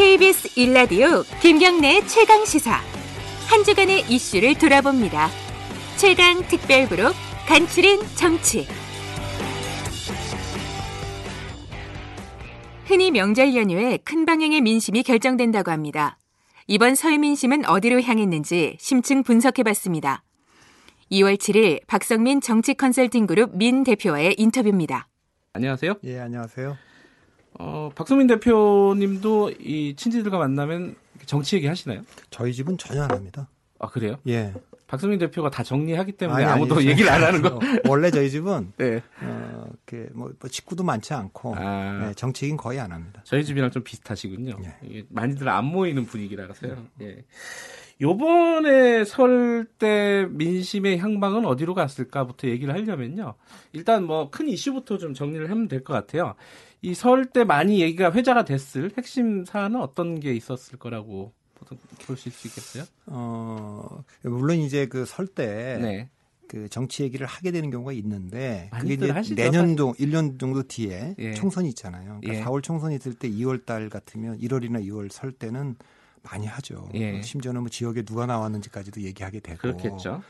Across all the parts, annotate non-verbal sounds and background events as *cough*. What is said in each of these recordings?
KBS 일라디오 김경래 최강 시사 한 주간의 이슈를 돌아봅니다. 최강 특별부록 간추린 정치. 흔히 명절 연휴에 큰 방향의 민심이 결정된다고 합니다. 이번 설 민심은 어디로 향했는지 심층 분석해봤습니다. 2월 7일 박성민 정치 컨설팅 그룹 민 대표와의 인터뷰입니다. 안녕하세요. 예, 안녕하세요. 어, 박성민 대표님도 이 친지들과 만나면 정치 얘기 하시나요? 저희 집은 전혀 안 합니다. 아, 그래요? 예. 박성민 대표가 다 정리하기 때문에 아니, 아무도 아니, 얘기를 안 하는 거. 어, *laughs* 원래 저희 집은 네. 어, 그 뭐, 뭐 직구도 많지 않고 아. 네, 정치 얘기는 거의 안 합니다. 저희 집이랑 좀 비슷하시군요. 예. 이게 많이들 안 모이는 분위기라서요. 예. 요번에 설 때 민심의 향방은 어디로 갔을까부터 얘기를 하려면요. 일단 뭐 큰 이슈부터 좀 정리를 하면 될 것 같아요. 이 설 때 많이 얘기가 회자가 됐을 핵심 사안은 어떤 게 있었을 거라고 보실 수 있겠어요? 어, 물론 이제 그 설 때 네. 그 정치 얘기를 하게 되는 경우가 있는데 그게 이제 하시죠, 내년도 1년 정도 뒤에 예. 총선이 있잖아요. 그러니까 예. 4월 총선이 있을 때 2월 달 같으면 1월이나 2월 설 때는 많이 하죠. 예. 심지어는 뭐 지역에 누가 나왔는지까지도 얘기하게 되고 그렇겠죠.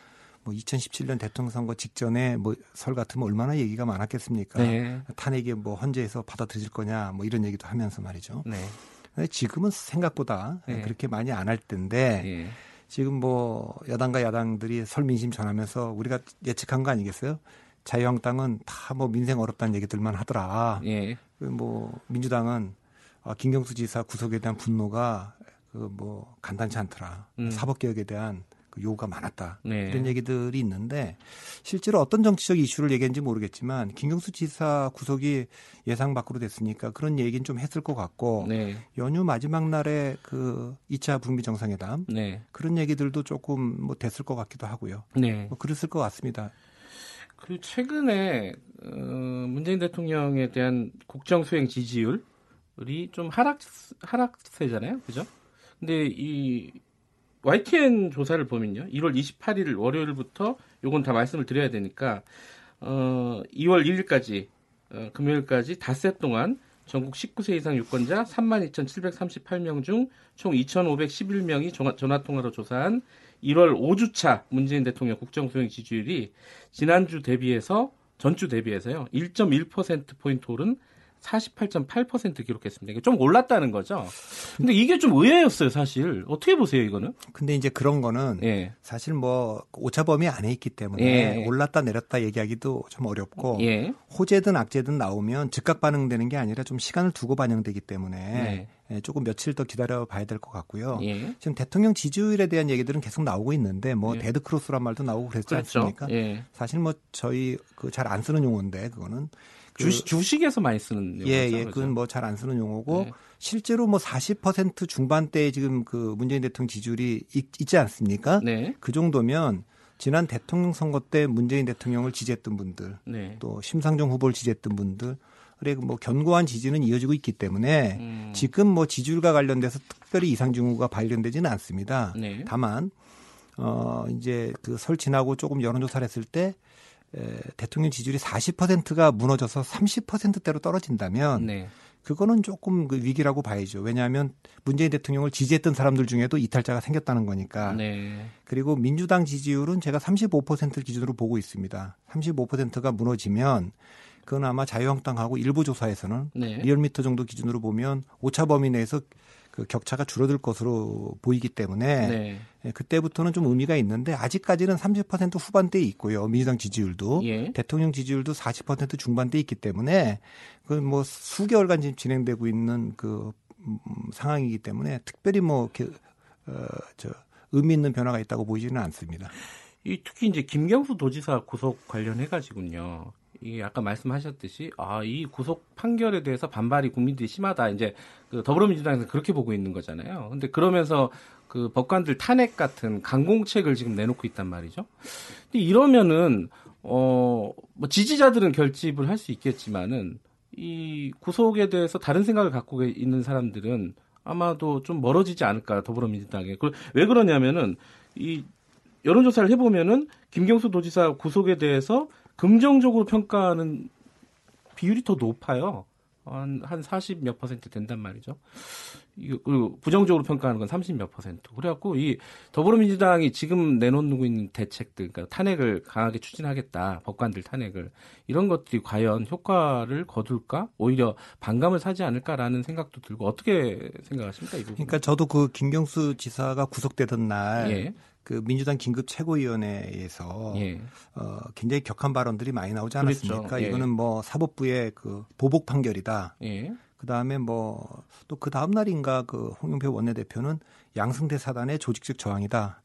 뭐 2017년 대통령 선거 직전에 뭐 설 같으면 얼마나 얘기가 많았겠습니까? 네. 탄핵이 뭐 헌재에서 받아들일 거냐 뭐 이런 얘기도 하면서 말이죠. 네. 지금은 생각보다 네. 그렇게 많이 안 할 텐데 예. 지금 뭐 여당과 야당들이 설 민심 전하면서 우리가 예측한 거 아니겠어요? 자유한국당은 다 뭐 민생 어렵다는 얘기들만 하더라. 예. 그뭐 민주당은 아, 김경수 지사 구속에 대한 분노가 그 뭐 간단치 않더라. 음. 사법개혁에 대한 그 요구가 많았다. 네. 이런 얘기들이 있는데 실제로 어떤 정치적 이슈를 얘기했는지 모르겠지만 김경수 지사 구속이 예상 밖으로 됐으니까 그런 얘기는 좀 했을 것 같고 네. 연휴 마지막 날에 그 2차 북미 정상회담 네. 그런 얘기들도 조금 뭐 됐을 것 같기도 하고요. 네. 뭐 그랬을 것 같습니다. 그리고 최근에 어, 문재인 대통령에 대한 국정 수행 지지율이 좀 하락 하락세잖아요, 그죠? 근데 이 YTN 조사를 보면요, 1월 28일 월요일부터 요건 다 말씀을 드려야 되니까 어, 2월 1일까지 어, 금요일까지 닷새 동안 전국 19세 이상 유권자 32,738명 중 총 2,511명이 전화, 통화로 조사한 1월 5주차 문재인 대통령 국정 수행 지지율이 지난주 대비해서 전주 대비해서요. 1.1% 포인트 오른 48.8% 기록했습니다. 이게 좀 올랐다는 거죠. 근데 이게 좀 의외였어요, 사실. 어떻게 보세요, 이거는? 근데 이제 그런 거는 예. 사실 뭐 오차범위 안에 있기 때문에 예. 올랐다 내렸다 얘기하기도 좀 어렵고 예. 호재든 악재든 나오면 즉각 반응되는 게 아니라 좀 시간을 두고 반영되기 때문에 네. 예, 조금 며칠 더 기다려 봐야 될 것 같고요. 예. 지금 대통령 지지율에 대한 얘기들은 계속 나오고 있는데 뭐 예. dead cross란 말도 나오고 그랬지 그렇죠. 않습니까? 예. 사실 뭐 저희 그 잘 안 쓰는 용어인데 그거는 그 주식, 주식에서 많이 쓰는 예, 용어죠, 예, 그죠? 그건 뭐 잘 안 쓰는 용어고 네. 실제로 뭐 40% 중반대에 지금 그 문재인 대통령 지지율이 있, 지 않습니까? 네. 그 정도면 지난 대통령 선거 때 문재인 대통령을 지지했던 분들 네. 또 심상정 후보를 지지했던 분들 그리고 뭐 견고한 지지는 이어지고 있기 때문에 음. 지금 뭐 지지율과 관련돼서 특별히 이상 징후가 발견되지는 않습니다. 네. 다만 어 이제 그설 지나고 조금 여론조사를 했을 때 에, 대통령 지지율이 40%가 무너져서 30%대로 떨어진다면 네. 그거는 조금 그 위기라고 봐야죠. 왜냐하면 문재인 대통령을 지지했던 사람들 중에도 이탈자가 생겼다는 거니까. 네. 그리고 민주당 지지율은 제가 35%를 기준으로 보고 있습니다. 35%가 무너지면 그건 아마 자유한국당하고 일부 조사에서는 네. 리얼미터 정도 기준으로 보면 오차 범위 내에서 그 격차가 줄어들 것으로 보이기 때문에 네. 예, 그때부터는 좀 의미가 있는데 아직까지는 30% 후반대에 있고요. 민주당 지지율도 예. 대통령 지지율도 40% 중반대에 있기 때문에 그 뭐 수개월간 지금 진행되고 있는 그 음, 상황이기 때문에 특별히 뭐 이렇게 어 저 의미 있는 변화가 있다고 보이지는 않습니다. 이 특히 이제 김경수 도지사 구속 관련해 가지고요. 이 아까 말씀하셨듯이 아 이 구속 판결에 대해서 반발이 국민들이 심하다. 이제 그 더불어민주당에서 그렇게 보고 있는 거잖아요. 근데 그러면서 그 법관들 탄핵 같은 강공책을 지금 내놓고 있단 말이죠. 근데 이러면은 어 뭐 지지자들은 결집을 할 수 있겠지만은 이 구속에 대해서 다른 생각을 갖고 있는 사람들은 아마도 좀 멀어지지 않을까 더불어민주당에. 그- 왜 그러냐면은 이 여론조사를 해보면은 김경수 도지사 구속에 대해서 긍정적으로 평가하는 비율이 더 높아요. 한, 한 40 몇 퍼센트 된단 말이죠. 그리고 부정적으로 평가하는 건 30 몇 퍼센트. 그래갖고 이 더불어민주당이 지금 내놓고 있는 대책들, 그러니까 탄핵을 강하게 추진하겠다. 법관들 탄핵을. 이런 것들이 과연 효과를 거둘까? 오히려 반감을 사지 않을까라는 생각도 들고 어떻게 생각하십니까? 이 부분? 그러니까 저도 그 김경수 지사가 구속되던 날 예. 그 민주당 긴급 최고위원회에서 예. 어, 굉장히 격한 발언들이 많이 나오지 그랬죠. 않았습니까? 예. 이거는 뭐 사법부의 그 보복 판결이다. 예. 그 다음에 뭐 또 그 다음 날인가 그 홍영표 원내대표는 양승태 사단의 조직적 저항이다.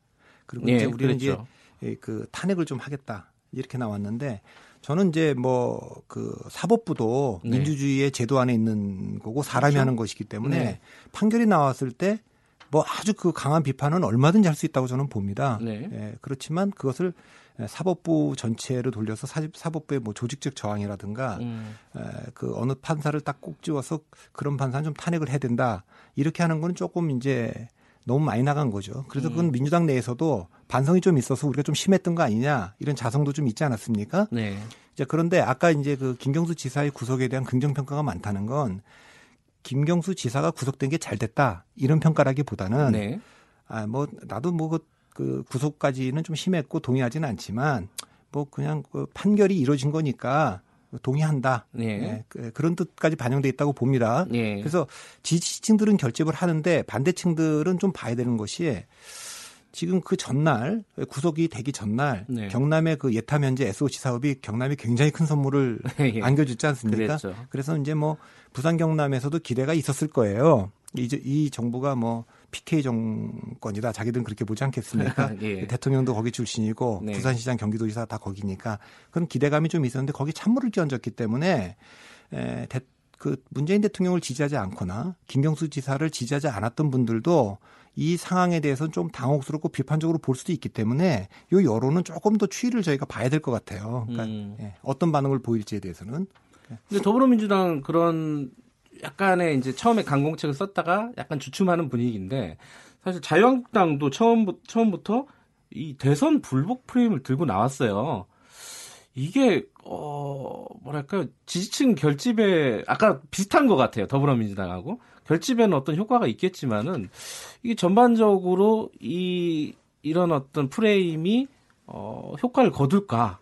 그리고 예, 이제 우리는 그랬죠. 이제 예, 그 탄핵을 좀 하겠다 이렇게 나왔는데 저는 이제 뭐 그 사법부도 네. 민주주의의 제도 안에 있는 거고 사람이 그렇죠. 하는 것이기 때문에 네. 판결이 나왔을 때 뭐 아주 그 강한 비판은 얼마든지 할 수 있다고 저는 봅니다. 네. 예, 그렇지만 그것을 사법부 전체를 돌려서 사- 사법부의 뭐 조직적 저항이라든가 음. 에, 그 어느 판사를 딱꼭 집어서 그런 판사는 좀 탄핵을 해야 된다. 이렇게 하는 거는 조금 이제 너무 많이 나간 거죠. 그래서 그건 음. 민주당 내에서도 반성이 좀 있어서 우리가 좀 심했던 거 아니냐 이런 자성도 좀 있지 않았습니까? 네. 이제 그런데 아까 이제 그 김경수 지사의 구속에 대한 긍정 평가가 많다는 건 김경수 지사가 구속된 게 잘 됐다 이런 평가라기보다는 네. 아뭐 나도 뭐그 구속까지는 좀 심했고 동의하지는 않지만 뭐 그냥 그 판결이 이루어진 거니까 동의한다. 네. 예, 그- 그런 뜻까지 반영돼 있다고 봅니다. 예. 그래서 지지층들은 결집을 하는데 반대층들은 좀 봐야 되는 것이 지금 그 전날 구속이 되기 전날 네. 경남의 그 예타 면제 SOC 사업이 경남에 굉장히 큰 선물을 *laughs* 예. 안겨주지 않습니까? 그랬죠. 그래서 이제 뭐 부산 경남에서도 기대가 있었을 거예요. 이제 이 정부가 뭐 PK 정권이다. 자기들은 그렇게 보지 않겠습니까? *laughs* 예. 대통령도 거기 출신이고 네. 부산시장 경기도지사 다 거기니까 그런 기대감이 좀 있었는데 거기 찬물을 끼얹었기 때문에 에, 대, 그 문재인 대통령을 지지하지 않거나 김경수 지사를 지지하지 않았던 분들도 이 상황에 대해서는 좀 당혹스럽고 비판적으로 볼 수도 있기 때문에 이 여론은 조금 더 추이를 저희가 봐야 될 것 같아요. 그러니까 음. 예, 어떤 반응을 보일지에 대해서는 근데 더불어민주당 그런 약간의 이제 처음에 강공책을 썼다가 약간 주춤하는 분위기인데 사실 자유한국당도 처음 처음부터 이 대선 불복 프레임을 들고 나왔어요. 이게 어 뭐랄까 지지층 결집에 아까 비슷한 것 같아요 더불어민주당하고 결집에는 어떤 효과가 있겠지만은 이게 전반적으로 이 이런 어떤 프레임이 어 효과를 거둘까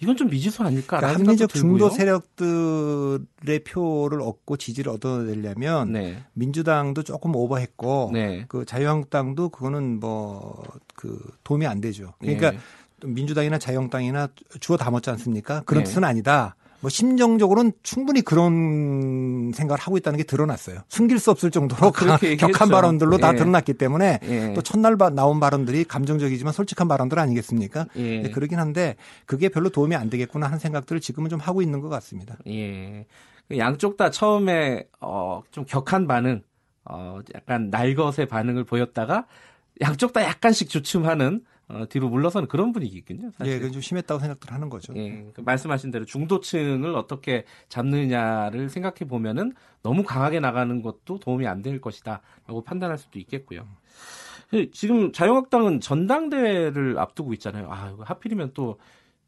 이건 좀 미지수 아닐까라는 그러니까 합리적. 중도 세력들의 표를 얻고 지지를 얻어내려면 네. 민주당도 조금 오버했고 네. 그 자유한국당도 그거는 뭐 그 도움이 안 되죠. 그러니까 네. 또 민주당이나 자유한국당이나 주워 담았지 않습니까? 그런 네. 뜻은 아니다. 뭐 심정적으로는 충분히 그런 생각을 하고 있다는 게 드러났어요. 숨길 수 없을 정도로 아, 격한 얘기했죠. 발언들로 다 예. 드러났기 때문에 예. 또 첫날 바- 나온 발언들이 감정적이지만 솔직한 발언들 아니겠습니까? 예. 네, 그러긴 한데 그게 별로 도움이 안 되겠구나 하는 생각들을 지금은 좀 하고 있는 것 같습니다. 예. 그 양쪽 다 처음에 어, 좀 격한 반응, 어, 약간 날것의 반응을 보였다가 양쪽 다 약간씩 주춤하는 어, 뒤로 물러서는 그런 분위기군요. 사실. 예, 그건 좀 심했다고 생각들 하는 거죠. 예, 그 말씀하신 대로 중도층을 어떻게 잡느냐를 생각해 보면은 너무 강하게 나가는 것도 도움이 안 될 것이다라고 판단할 수도 있겠고요. 그 지금 자유한국당은 전당대회를 앞두고 있잖아요. 아, 이거 하필이면 또이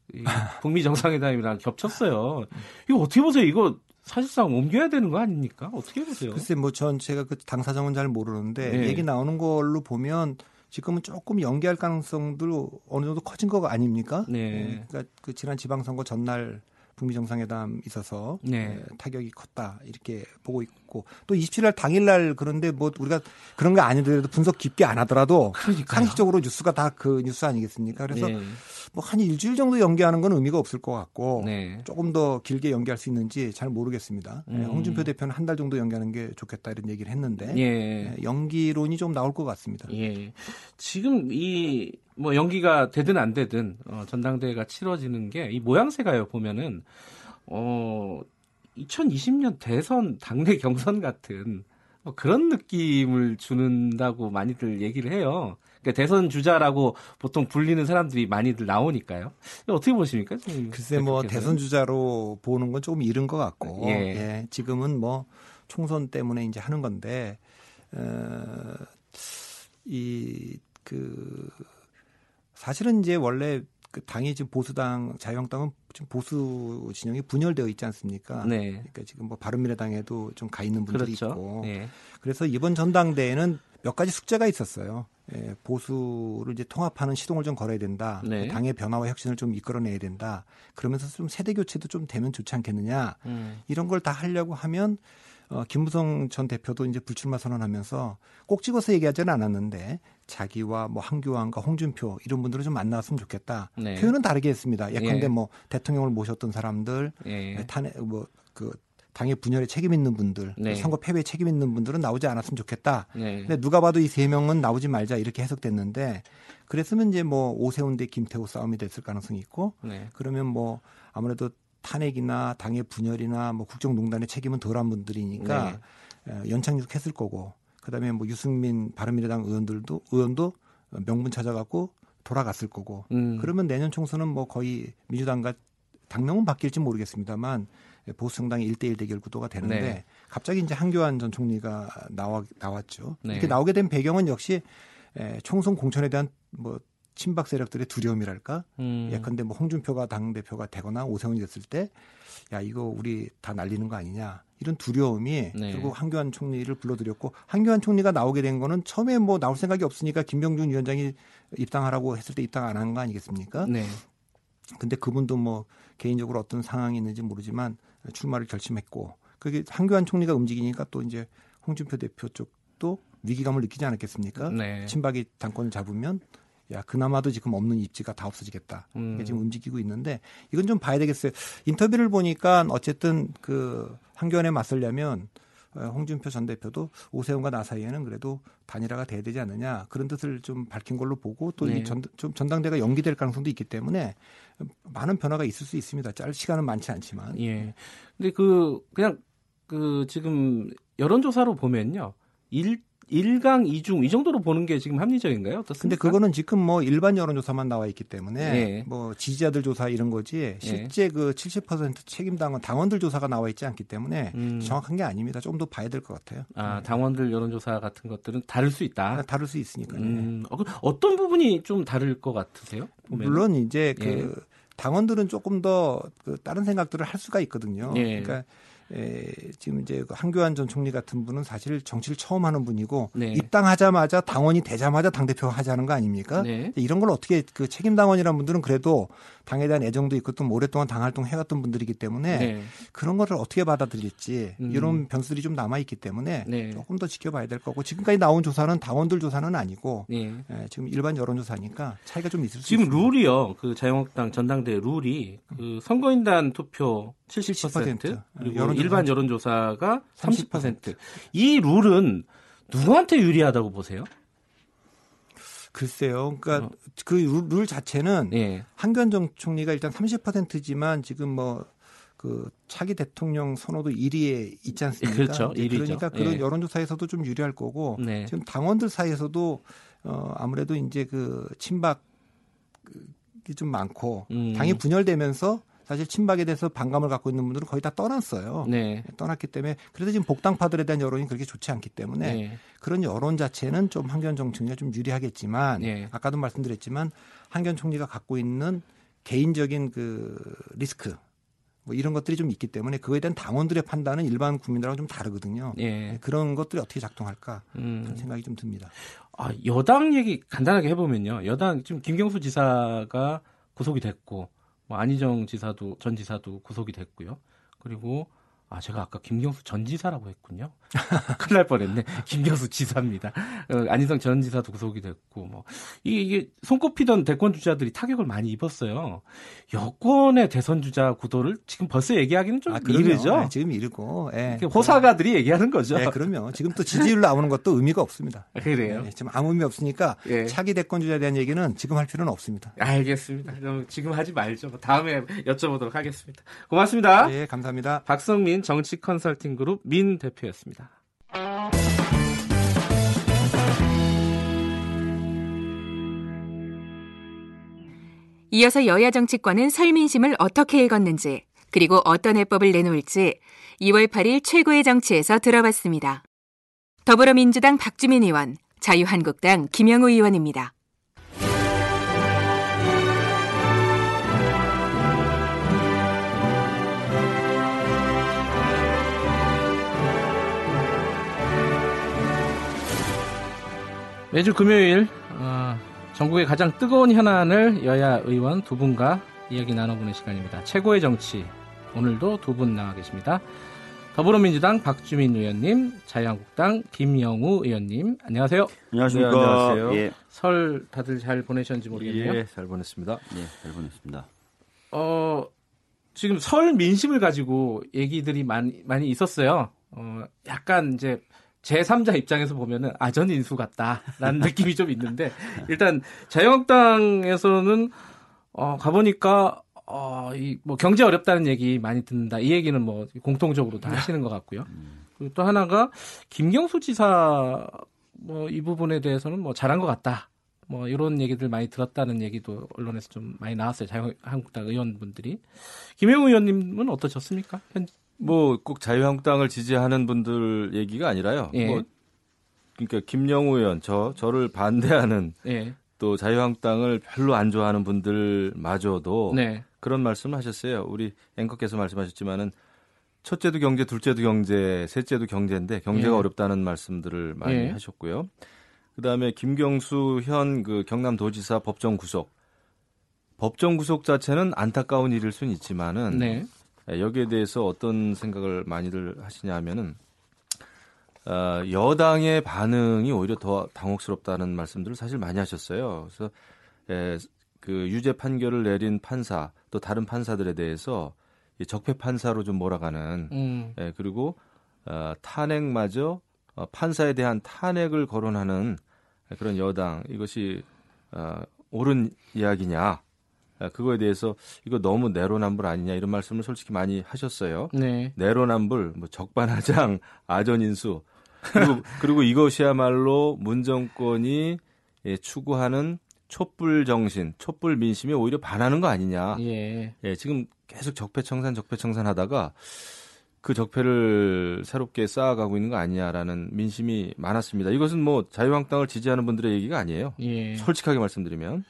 *laughs* 북미 정상회담이랑 겹쳤어요. 이거 어떻게 보세요? 이거 사실상 옮겨야 되는 거 아닙니까? 어떻게 보세요? 글쎄 뭐 전 제가 그 당사정은 잘 모르는데 예. 얘기 나오는 걸로 보면 지금은 조금 연기할 가능성도 어느 정도 커진 거 아닙니까? 네. 예, 그러니까 그 지난 지방선거 전날 북미 정상회담 있어서 네. 예, 타격이 컸다 이렇게 보고 있고 또 27일 당일날 그런데 뭐 우리가 그런 거 아니더라도 분석 깊게 안 하더라도 그러니까요. 상식적으로 뉴스가 다 그 뉴스 아니겠습니까? 그래서 네. 뭐한 일주일 정도 연기하는 건 의미가 없을 것 같고 네. 조금 더 길게 연기할 수 있는지 잘 모르겠습니다. 예, 음. 홍준표 대표는 한 달 정도 연기하는 게 좋겠다 이런 얘기를 했는데 예. 예, 연기론이 좀 나올 것 같습니다. 예. 지금 이 뭐 연기가 되든 안 되든 어, 전당대회가 치러지는 게 이 모양새가요 보면은 어 2020년 대선 당내 경선 같은 뭐 그런 느낌을 주는다고 많이들 얘기를 해요. 그러니까 대선 주자라고 보통 불리는 사람들이 많이들 나오니까요. 어떻게 보십니까? 글쎄 뭐 대표께서는? 대선 주자로 보는 건 조금 이른 것 같고 예. 예, 지금은 뭐 총선 때문에 이제 하는 건데 어, 이그 사실은 이제 원래 그 당이 지금 보수당 자유한국당은 지금 보수 진영이 분열되어 있지 않습니까? 네. 그러니까 지금 뭐 바른미래당에도 좀 가 있는 분들이 그렇죠. 있고 예. 그래서 이번 전당대회는 몇 가지 숙제가 있었어요. 예, 보수를 이제 통합하는 시동을 좀 걸어야 된다. 네. 당의 변화와 혁신을 좀 이끌어내야 된다. 그러면서 좀 세대 교체도 좀 되면 좋지 않겠느냐. 음. 이런 걸 다 하려고 하면 어, 김무성 전 대표도 이제 불출마 선언하면서 꼭 찍어서 얘기하지는 않았는데 자기와 뭐 한교안과 홍준표 이런 분들을 좀 만나왔으면 좋겠다. 네. 표현은 다르게 했습니다. 예컨대 예. 뭐 대통령을 모셨던 사람들, 예. 탄핵 뭐그 당의 분열에 책임 있는 분들, 네. 선거 패배에 책임 있는 분들은 나오지 않았으면 좋겠다. 네. 근데 누가 봐도 이 세 명은 나오지 말자 이렇게 해석됐는데 그랬으면 이제 뭐 오세훈 대 김태호 싸움이 됐을 가능성이 있고 네. 그러면 뭐 아무래도 탄핵이나 당의 분열이나 뭐 국정농단의 책임은 덜한 분들이니까 네. 어, 연착륙 했을 거고 그다음에 뭐 유승민 바른미래당 의원들도 의원도 명분 찾아갖고 돌아갔을 거고 음. 그러면 내년 총선은 뭐 거의 민주당과 당명은 바뀔지 모르겠습니다만 보수 정당의 1대1 대결 구도가 되는데 네. 갑자기 이제 한교안 전 총리가 나와 나왔죠. 네. 이렇게 나오게 된 배경은 역시 에, 총선 공천에 대한 뭐 친박 세력들의 두려움이랄까 음. 예컨대 뭐 홍준표가 당 대표가 되거나 오세훈이 됐을 때 야 이거 우리 다 날리는 거 아니냐 이런 두려움이 네. 결국 한교안 총리를 불러들였고 한교안 총리가 나오게 된 거는 처음에 뭐 나올 생각이 없으니까 김병준 위원장이 입당하라고 했을 때 입당 안 한 거 아니겠습니까? 네. 근데 그분도 뭐 개인적으로 어떤 상황이 있는지 모르지만 출마를 결심했고 그게 한교안 총리가 움직이니까 또 이제 홍준표 대표 쪽도 위기감을 느끼지 않았겠습니까? 네. 친박이 당권을 잡으면 야 그나마도 지금 없는 입지가 다 없어지겠다. 음. 지금 움직이고 있는데 이건 좀 봐야 되겠어요. 인터뷰를 보니까 어쨌든 그 한교안에 맞설려면 어, 홍준표 전 대표도 오세훈과 나 사이에는 그래도 단일화가 돼야 되지 않느냐 그런 뜻을 좀 밝힌 걸로 보고 또 네. 이 전, 좀 전당대가 연기될 가능성도 있기 때문에 많은 변화가 있을 수 있습니다. 짤 시간은 많지 않지만 예. 근데 그 그냥 그 지금 여론조사로 보면요. 일 일강 이중 이 정도로 보는 게 지금 합리적인가요? 어떻습니까? 근데 그거는 지금 뭐 일반 여론조사만 나와 있기 때문에 예. 뭐 지지자들 조사 이런 거지 실제 그70% 책임당원 당원들 조사가 나와 있지 않기 때문에 음. 정확한 게 아닙니다. 좀더 봐야 될 것 같아요. 아, 당원들 여론조사 같은 것들은 다를 수 있다. 다를 수 있으니까요. 음, 어, 그 어떤 부분이 좀 다를 것 같으세요? 보면은? 물론 이제 그 예. 당원들은 조금 더 그 다른 생각들을 할 수가 있거든요. 예. 그러니까 에, 지금 이제 그 한교안 전 총리 같은 분은 사실 정치를 처음 하는 분이고 네. 입당하자마자 당원이 되자마자 당 대표 하자는 거 아닙니까? 네. 이런 걸 어떻게 그 책임 당원이라는 분들은 그래도 당에 대한 애정도 있고 또 오랫동안 당 활동 해왔던 분들이기 때문에 네. 그런 거를 어떻게 받아들일지 음. 이런 변수들이 좀 남아 있기 때문에 네. 조금 더 지켜봐야 될 거고 지금까지 나온 조사는 당원들 조사는 아니고 네. 예, 지금 일반 여론조사니까 차이가 좀 있을 수 지금 있습니다. 룰이요. 그 자유한국당 전당대 룰이 그 선거인단 투표 70%, 70%, 그리고 여론조사 일반 여론조사가 30%. 30%. 이 룰은 누구한테 유리하다고 보세요? 글쎄요. 그러니까 어. 그룰 자체는 예. 전 총리가 일단 30%지만 지금 뭐 그 차기 대통령 선호도 1위에 있지 않습니까? 그렇죠. 이제 1위죠. 그러니까 그런 예. 여론조사에서도 좀 유리할 거고 네. 지금 당원들 사이에서도 어 아무래도 이제 그 친박이 좀 많고 음. 당이 분열되면서 사실 친박에 대해서 반감을 갖고 있는 분들은 거의 다 떠났어요. 네. 떠났기 때문에 그래도 지금 복당파들에 대한 여론이 그렇게 좋지 않기 때문에 네. 그런 여론 자체는 좀 한견 정치가 좀 유리하겠지만 네. 아까도 말씀드렸지만 한견 총리가 갖고 있는 개인적인 그 리스크 뭐 이런 것들이 좀 있기 때문에 그거에 대한 당원들의 판단은 일반 국민들하고 좀 다르거든요. 예. 그런 것들이 어떻게 작동할까 음. 그런 생각이 좀 듭니다. 아, 여당 얘기 간단하게 해보면요. 여당 지금 김경수 지사가 구속이 됐고, 뭐 안희정 지사도 전 지사도 구속이 됐고요. 그리고 아 제가 아까 김경수 전 지사라고 했군요. *laughs* 큰일 날 뻔했네. 김경수 지사입니다. 어, 안희정 전 지사도 구속이 됐고, 뭐 이게, 이게 손꼽히던 대권 주자들이 타격을 많이 입었어요. 여권의 대선 주자 구도를 지금 벌써 얘기하기는 좀 그럼요. 이르죠. 네, 지금 이르고 예. 호사가들이 얘기하는 거죠. 네, 그럼요. 지금 또 지지율 나오는 것도 의미가 없습니다. 그래요. 네, 지금 아무 의미 없으니까 예. 차기 대권 주자에 대한 얘기는 지금 할 필요는 없습니다. 알겠습니다. 그럼 지금 하지 말죠. 뭐 다음에 여쭤보도록 하겠습니다. 고맙습니다. 예, 감사합니다. 박성민 정치 컨설팅 그룹 민 대표였습니다. 이어서 여야 정치권은 설민심을 어떻게 읽었는지 그리고 어떤 해법을 내놓을지 2월 8일 최고의 정치에서 들어봤습니다. 더불어민주당 박주민 의원, 자유한국당 김영우 의원입니다. 매주 금요일 어, 전국의 가장 뜨거운 현안을 여야 의원 두 분과 이야기 나눠보는 시간입니다. 최고의 정치 오늘도 두 분 나와 계십니다. 더불어민주당 박주민 의원님, 자유한국당 김영우 의원님, 안녕하세요. 안녕하십니까. 네, 안녕하세요. 예, 설 다들 잘 보내셨는지 모르겠네요. 예, 잘 보냈습니다. 예, 잘 보냈습니다. 어, 지금 설 민심을 가지고 얘기들이 많이, 많이 있었어요. 어, 약간 이제 제3자 입장에서 보면은 아전 인수 같다라는 *laughs* 느낌이 좀 있는데 일단 자유한국당에서는 어, 가보니까 어, 이, 뭐, 경제 어렵다는 얘기 많이 듣는다. 이 얘기는 뭐, 공통적으로 다 하시는 것 같고요. 그리고 또 하나가, 김경수 지사, 뭐, 이 부분에 대해서는 뭐, 잘한 것 같다. 뭐, 이런 얘기들 많이 들었다는 얘기도 언론에서 좀 많이 나왔어요. 자유한국당 의원분들이. 김영우 의원님은 어떠셨습니까? 현, 뭐 꼭 자유한국당을 지지하는 분들 얘기가 아니라요. 예. 뭐 그러니까 김영우 의원 저 저를 반대하는 예. 또 자유한국당을 별로 안 좋아하는 분들마저도 네. 그런 말씀을 하셨어요. 우리 앵커께서 말씀하셨지만은 첫째도 경제, 둘째도 경제, 셋째도 경제인데 경제가 예. 어렵다는 말씀들을 많이 예. 하셨고요. 그다음에 김경수 현 그 경남도지사 법정 구속 법정 구속 자체는 안타까운 일일 수는 있지만은 네. 예, 여기에 대해서 어떤 생각을 많이들 하시냐면은 어, 여당의 반응이 오히려 더 당혹스럽다는 말씀들을 사실 많이 하셨어요. 그래서 예, 그 유죄 판결을 내린 판사 또 다른 판사들에 대해서 이 적폐 판사로 좀 몰아가는 음. 예, 그리고 어, 탄핵마저 어, 판사에 대한 탄핵을 거론하는 그런 여당 이것이 어, 옳은 이야기냐 아, 그거에 대해서 이거 너무 내로남불 아니냐 이런 말씀을 솔직히 많이 하셨어요. 네. 내로남불, 뭐 적반하장, *laughs* 아전인수 그리고 그리고 이것이야말로 문 정권이 예, 추구하는 촛불 정신, 촛불 민심에 오히려 반하는 거 아니냐. 예. 예, 지금 계속 적폐청산, 적폐청산 하다가 그 적폐를 새롭게 쌓아가고 있는 거 아니냐라는 민심이 많았습니다. 이것은 뭐 자유한국당을 지지하는 분들의 얘기가 아니에요. 예. 솔직하게 말씀드리면.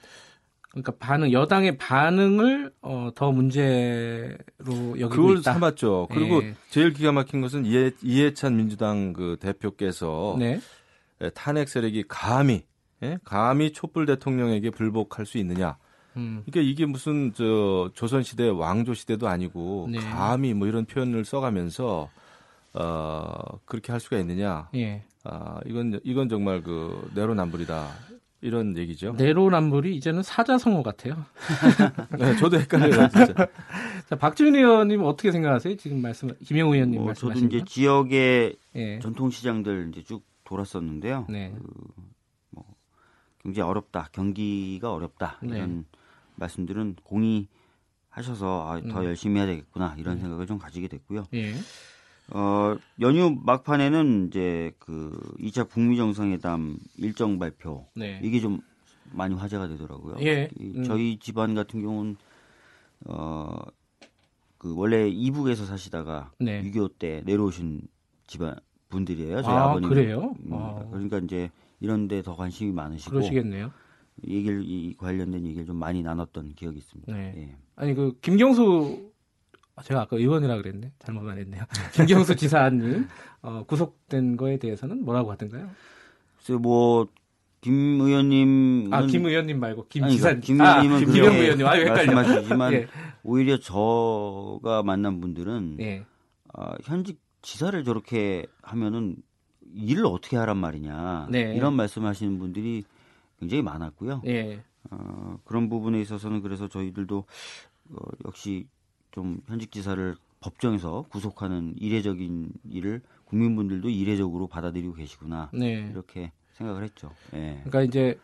그러니까 반응, 여당의 반응을 어, 더 문제로 여기고 그걸 있다. 삼았죠. 그리고 예. 제일 기가 막힌 것은 이해, 이해찬 민주당 그 대표께서 네. 예, 탄핵 세력이 감히 예? 감히 촛불 대통령에게 불복할 수 있느냐? 음. 그러니까 이게 무슨 저 조선 시대 왕조 시대도 아니고 네. 감히 뭐 이런 표현을 써가면서 어 그렇게 할 수가 있느냐? 예. 아 이건 이건 정말 그 내로남불이다 이런 얘기죠. 내로남불이 이제는 사자성어 같아요. *laughs* 네, 저도 헷갈려요 진짜. *laughs* 자, 박지훈 의원님 어떻게 생각하세요? 지금 말씀 김영우 의원님 뭐 저도 말씀하신 이제 거? 지역의 예. 전통시장들 이제 쭉 돌았었는데요. 네. 경제 어렵다, 경기가 어렵다 네. 이런 말씀들은 공의하셔서 아, 더 음. 열심히 해야 되겠구나 이런 생각을 좀 가지게 됐고요. 예. 어, 연휴 막판에는 이제 그 2차 북미 정상회담 일정 발표 네. 이게 좀 많이 화제가 되더라고요. 예. 이 음. 저희 집안 같은 경우는 어, 그 원래 이북에서 사시다가 네. 6.25때 내려오신 집안 분들이에요. 저희 아, 아, 버님 그래요? 아. 그러니까 이제 이런 데 더 관심이 많으시고 그러시겠네요. 얘기를 이 관련된 얘기를 좀 많이 나눴던 기억이 있습니다. 네. 예. 아니 그 김경수 아, 제가 아까 의원이라 그랬네. 잘못 말했네요. *laughs* 김경수 지사님 어, 구속된 거에 대해서는 뭐라고 하던가요? 그래서 뭐김 의원님은 아, 김 의원님 말고 김 아니, 지사님. 김 아, 의원님은 김영우 그렇게 의원님. 아, 헷갈려. 말씀하시지만 *laughs* 예. 오히려 저가 만난 분들은 예. 아, 현직 지사를 저렇게 하면은 일을 어떻게 하란 말이냐 네. 이런 말씀하시는 분들이 굉장히 많았고요. 예. 어, 그런 부분에 있어서는 그래서 저희들도 어, 역시 좀 현직 지사를 법정에서 구속하는 이례적인 일을 국민분들도 이례적으로 받아들이고 계시구나 네. 이렇게 생각을 했죠. 예. 그러니까 이제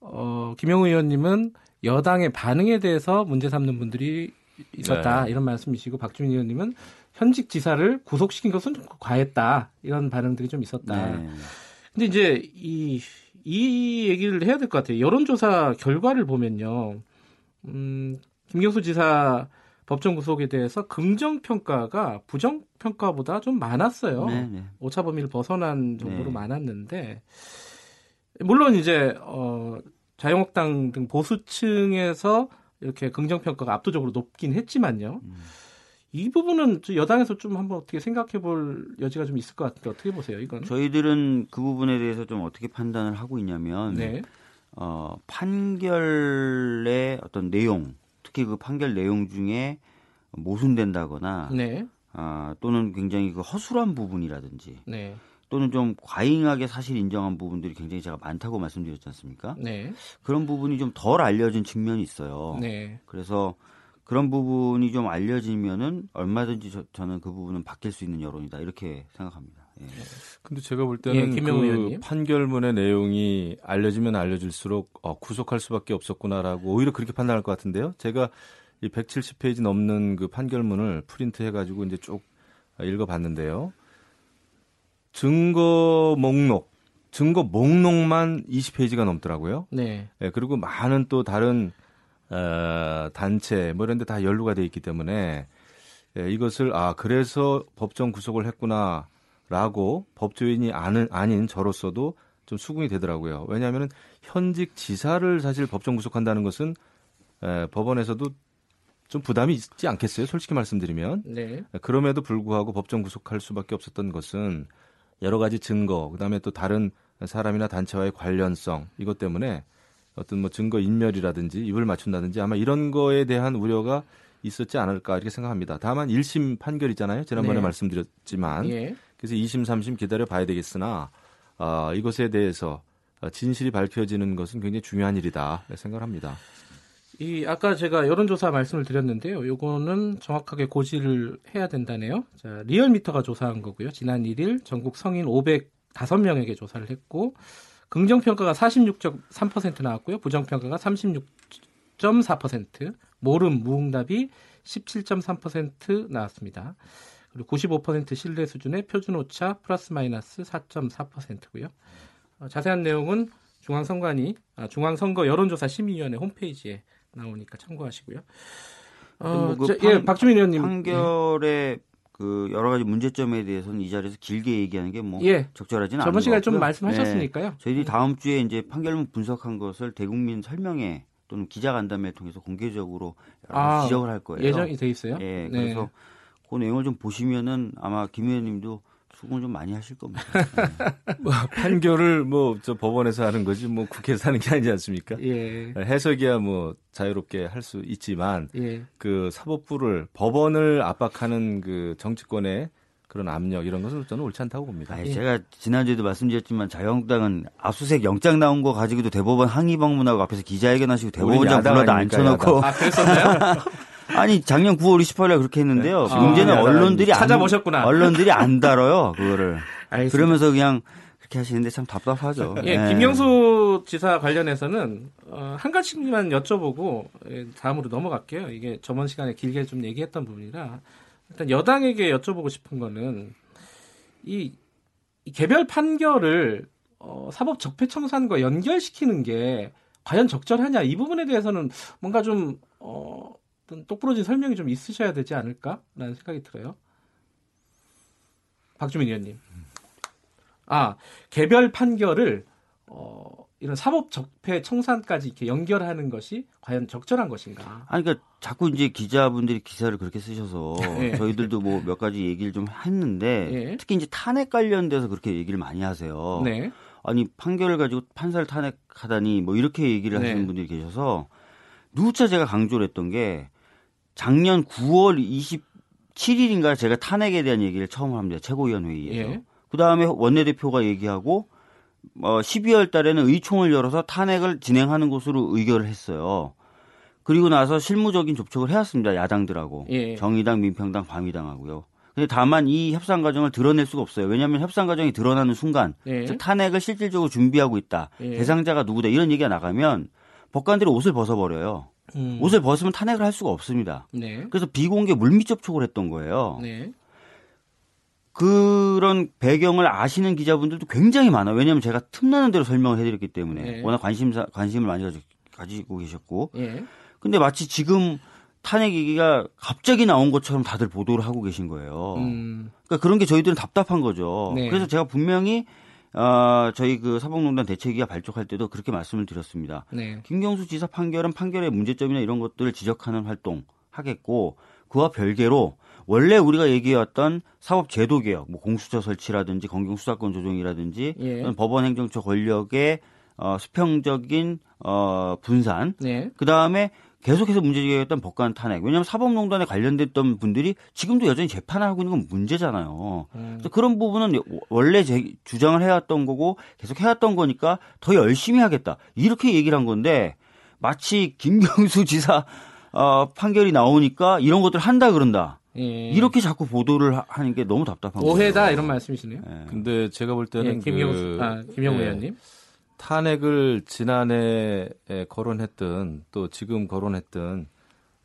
어, 김영우 의원님은 여당의 반응에 대해서 문제 삼는 분들이 있었다 네. 이런 말씀이시고 박주민 의원님은 현직 지사를 구속시킨 것은 좀 과했다 이런 반응들이 좀 있었다. 네. 근데 이제 이, 이 얘기를 해야 될 것 같아요. 여론조사 결과를 보면요. 음, 김경수 지사 법정 구속에 대해서 긍정 평가가 부정 평가보다 좀 많았어요. 네, 네. 오차 범위를 벗어난 정도로 네. 많았는데 물론 이제 어 자유한국당 등 보수층에서 이렇게 긍정 평가가 압도적으로 높긴 했지만요. 음. 이 부분은 저 여당에서 좀 한번 어떻게 생각해 볼 여지가 좀 있을 것 같은데 어떻게 보세요, 이건? 저희들은 그 부분에 대해서 좀 어떻게 판단을 하고 있냐면 네. 어, 판결의 어떤 내용, 특히 그 판결 내용 중에 모순된다거나 네. 아, 또는 굉장히 그 허술한 부분이라든지 네. 또는 좀 과잉하게 사실 인정한 부분들이 굉장히 제가 많다고 말씀드렸지 않습니까? 네. 그런 부분이 좀 덜 알려진 측면이 있어요. 네. 그래서 그런 부분이 좀 알려지면은 얼마든지 저, 는그 부분은 바뀔 수 있는 여론이다 이렇게 생각합니다. 예. 근데 제가 볼 예, 때는 김명우 그 의원님. 판결문의 내용이 알려지면 알려질수록 어, 구속할 수밖에 없었구나라고 오히려 그렇게 판단할 것 같은데요. 제가 이 170페이지 넘는 그 판결문을 프린트 해가지고 이제 쭉 읽어봤는데요. 증거 목록, 증거 목록만 20페이지가 넘더라고요. 네. 예, 그리고 많은 또 다른 어, 단체 뭐 이런 데 다 연루가 돼 있기 때문에 예, 이것을 아 그래서 법정 구속을 했구나 라고 법조인이 아는, 아닌 저로서도 좀 수긍이 되더라고요. 왜냐하면 현직 지사를 사실 법정 구속한다는 것은 에, 법원에서도 좀 부담이 있지 않겠어요? 솔직히 말씀드리면 네. 그럼에도 불구하고 법정 구속할 수밖에 없었던 것은 여러 가지 증거, 그다음에 또 다른 사람이나 단체와의 관련성 이것 때문에 어떤 뭐 증거 인멸이라든지 입을 맞춘다든지 아마 이런 거에 대한 우려가 있었지 않을까 이렇게 생각합니다. 다만 1심 판결이잖아요. 지난번에 네. 말씀드렸지만 예. 그래서 2심, 3심 기다려 봐야 되겠으나 아, 이것에 대해서 진실이 밝혀지는 것은 굉장히 중요한 일이다 생각합니다. 이 아까 제가 여론조사 말씀을 드렸는데요. 요거는 정확하게 고지를 해야 된다네요. 자, 리얼미터가 조사한 거고요. 지난 1일 전국 성인 505명에게 조사를 했고 긍정 평가가 46.3% 나왔고요. 부정 평가가 36.4%, 모름 무응답이 17.3% 나왔습니다. 그리고 95% 신뢰 수준의 표준 오차 플러스 마이너스 4.4%고요. 어, 자세한 내용은 중앙선관위 아, 중앙선거 여론조사 심의위원회 홈페이지에 나오니까 참고하시고요. 어, 뭐 그 저, 판- 예, 박주민 의원님. 판결의 그 여러 가지 문제점에 대해서는 이 자리에서 길게 얘기하는 게뭐 예, 적절하지는 않은 저번 것 시간에 좀. 말씀하셨으니까요. 네. 저희들이 다음 주에 이제 판결문 분석한 것을 대국민 설명회 또는 기자간담회 통해서 공개적으로 여러 아, 지적을 할 거예요. 예정이 돼 있어요. 예, 네. 그래서 그 내용을 좀 보시면은 아마 김 의원님도 수긍을 좀 많이 하실 겁니다. *laughs* 판결을 뭐 저 법원에서 하는 거지 뭐 국회에서 하는 게 아니지 않습니까? 예, 해석이야 뭐 자유롭게 할 수 있지만 예, 그 사법부를 법원을 압박하는 그 정치권의 그런 압력 이런 것은 저는 옳지 않다고 봅니다. 아니, 제가 지난주에도 말씀드렸지만 자유한국당은 압수수색 영장 나온 거 가지고도 대법원 항의 방문하고 앞에서 기자회견하시고 대법원장 불러다 앉혀놓고 아 그랬었나요? *laughs* 아니 작년 9월 28일 그렇게 했는데요. 네. 문제는 아, 언론들이 안, 찾아보셨구나. 언론들이 안 다뤄요 그거를. *laughs* 알겠습니다. 그러면서 그냥 그렇게 하시는데 참 답답하죠. *laughs* 예, 네. 김영수 지사 관련해서는 어, 한 가지만 여쭤보고 예, 다음으로 넘어갈게요. 이게 저번 시간에 길게 좀 얘기했던 부분이라 일단 여당에게 여쭤보고 싶은 거는 이, 이 개별 판결을 어, 사법 적폐 청산과 연결시키는 게 과연 적절하냐 이 부분에 대해서는 뭔가 좀 어, 어떤 똑부러진 설명이 좀 있으셔야 되지 않을까라는 생각이 들어요. 박주민 의원님. 아 개별 판결을 어, 이런 사법 적폐 청산까지 이렇게 연결하는 것이 과연 적절한 것인가? 아니 그러니까 자꾸 이제 기자분들이 기사를 그렇게 쓰셔서 예. 저희들도 뭐 몇 가지 얘기를 좀 했는데 예. 특히 이제 탄핵 관련돼서 그렇게 얘기를 많이 하세요. 네, 아니 판결을 가지고 판사를 탄핵하다니 뭐 이렇게 얘기를 네. 하시는 분들이 계셔서 누차 제가 강조를 했던 게 작년 9월 27일인가 제가 탄핵에 대한 얘기를 처음 합니다. 최고위원 회의에서. 예. 그 다음에 원내대표가 얘기하고 어, 12월 달에는 의총을 열어서 탄핵을 진행하는 것으로 의결을 했어요. 그리고 나서 실무적인 접촉을 해왔습니다. 야당들하고. 예. 정의당, 민평당, 바미당하고요. 근데 다만 이 협상 과정을 드러낼 수가 없어요. 왜냐하면 협상 과정이 드러나는 순간 예. 즉 탄핵을 실질적으로 준비하고 있다. 예. 대상자가 누구다. 이런 얘기가 나가면 법관들이 옷을 벗어버려요. 음, 옷을 벗으면 탄핵을 할 수가 없습니다. 네, 그래서 비공개 물밑 접촉을 했던 거예요. 네, 그런 배경을 아시는 기자분들도 굉장히 많아요. 왜냐하면 제가 틈나는 대로 설명을 해드렸기 때문에 네. 워낙 관심사 관심을 많이 가지- 가지고 계셨고, 예, 근데 마치 지금 탄핵 얘기가 갑자기 나온 것처럼 다들 보도를 하고 계신 거예요. 음, 그러니까 그런 게 저희들은 답답한 거죠. 네. 그래서 제가 분명히 어, 저희 그 사법농단 대책위가 발족할 때도 그렇게 말씀을 드렸습니다. 네, 김경수 지사 판결은 판결의 문제점이나 이런 것들을 지적하는 활동 하겠고 그와 별개로 원래 우리가 얘기해왔던 사법 제도 개혁, 뭐 공수처 설치라든지 검경 수사권 조정이라든지 예. 법원 행정처 권력의 어, 수평적인 어, 분산, 네. 그 다음에 계속해서 문제제기했던 법관 탄핵. 왜냐하면 사법농단에 관련됐던 분들이 지금도 여전히 재판을 하고 있는 건 문제잖아요. 음. 그래서 그런 부분은 원래 제, 주장을 해왔던 거고 계속 해왔던 거니까 더 열심히 하겠다. 이렇게 얘기를 한 건데 마치 김경수 *laughs* 지사 어, 판결이 나오니까 이런 것들 한다 그런다. 예. 이렇게 자꾸 보도를 하- 하는 게 너무 답답한 거예요. 오해다 이런 말씀이시네요. 예. 근데 제가 볼 예, 때는 김영수, 그, 아, 김영우 예, 의원님. 탄핵을 지난해 에 거론했든 또 지금 거론했든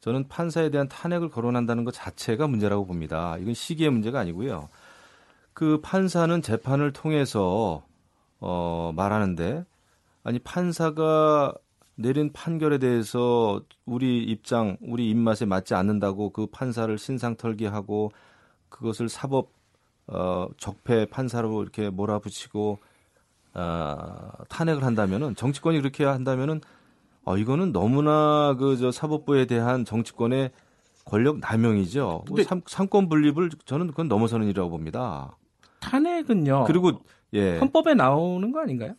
저는 판사에 대한 탄핵을 거론한다는 것 자체가 문제라고 봅니다. 이건 시기의 문제가 아니고요. 그 판사는 재판을 통해서 어 말하는데 아니 판사가 내린 판결에 대해서 우리 입장, 우리 입맛에 맞지 않는다고 그 판사를 신상털기하고 그것을 사법 어 적폐 판사로 이렇게 몰아붙이고 아, 탄핵을 한다면은 정치권이 그렇게 한다면은 어 이거는 너무나 그 저 사법부에 대한 정치권의 권력 남용이죠. 뭐 근데- 삼, 삼권 분립을 저는 그건 넘어서는 일이라고 봅니다. 탄핵은요. 그리고 예 헌법에 나오는 거 아닌가요?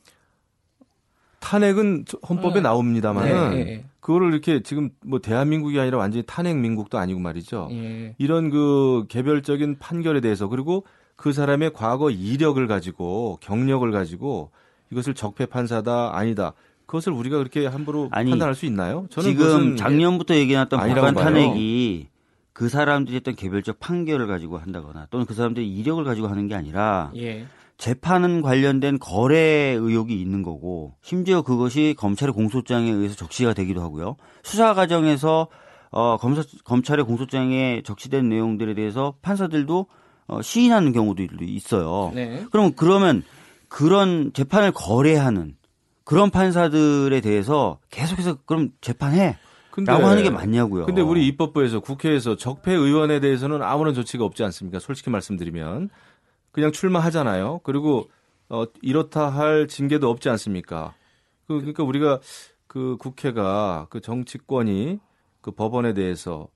탄핵은 저- 헌법에 음. 나옵니다만은 네, 예, 그거를 이렇게 지금 뭐 대한민국이 아니라 완전히 탄핵 민국도 아니고 말이죠. 예. 예. 이런 그 개별적인 판결에 대해서 그리고 그 사람의 과거 이력을 가지고 경력을 가지고 이것을 적폐 판사다 아니다. 그것을 우리가 그렇게 함부로 아니, 판단할 수 있나요? 저는 지금 작년부터 얘기해놨던 법관. 탄핵이 그 사람들이 했던 개별적 판결을 가지고 한다거나 또는 그 사람들의 이력을 가지고 하는 게 아니라 예. 재판은 관련된 거래 의혹이 있는 거고 심지어 그것이 검찰의 공소장에 의해서 적시가 되기도 하고요. 수사 과정에서 어, 검사, 검찰의 공소장에 적시된 내용들에 대해서 판사들도 어, 시인하는 경우도 있어요. 네. 그럼 그러면 그런 재판을 거래하는 그런 판사들에 대해서 계속해서 그럼 재판해 근데, 라고 하는 게 맞냐고요. 근데 우리 입법부에서 국회에서 적폐 의원에 대해서는 아무런 조치가 없지 않습니까? 솔직히 말씀드리면 그냥 출마하잖아요. 그리고 어, 이렇다 할 징계도 없지 않습니까? 그, 그러니까 우리가 그 국회가 그 정치권이 그 법원에 대해서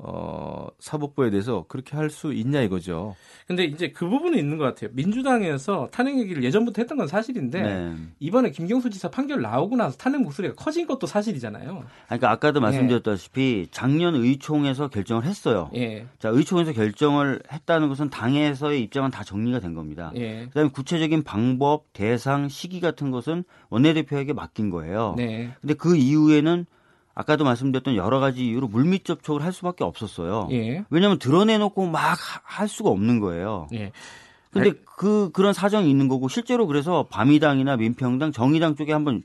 어, 사법부에 대해서 그렇게 할 수 있냐 이거죠. 근데 이제 그 부분은 있는 것 같아요. 민주당에서 탄핵 얘기를 예전부터 했던 건 사실인데 네. 이번에 김경수 지사 판결 나오고 나서 탄핵 목소리가 커진 것도 사실이잖아요. 그러니까 아까도 말씀드렸다시피 작년 의총에서 결정을 했어요. 예. 자, 의총에서 결정을 했다는 것은 당에서의 입장은 다 정리가 된 겁니다. 예. 그다음에 구체적인 방법, 대상, 시기 같은 것은 원내대표에게 맡긴 거예요. 네. 근데 그 이후에는 아까도 말씀드렸던 여러 가지 이유로 물밑 접촉을 할 수밖에 없었어요. 예. 왜냐하면 드러내놓고 막 할 수가 없는 거예요. 예. 근데 그 그런 사정이 있는 거고 실제로 그래서 바미당이나 민평당, 정의당 쪽에 한번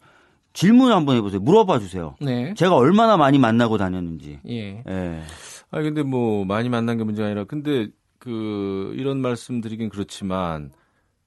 질문을 한번 해보세요. 물어봐 주세요. 네. 제가 얼마나 많이 만나고 다녔는지. 예. 예. 아 근데 뭐 많이 만난 게 문제가 아니라 근데 그 이런 말씀드리긴 그렇지만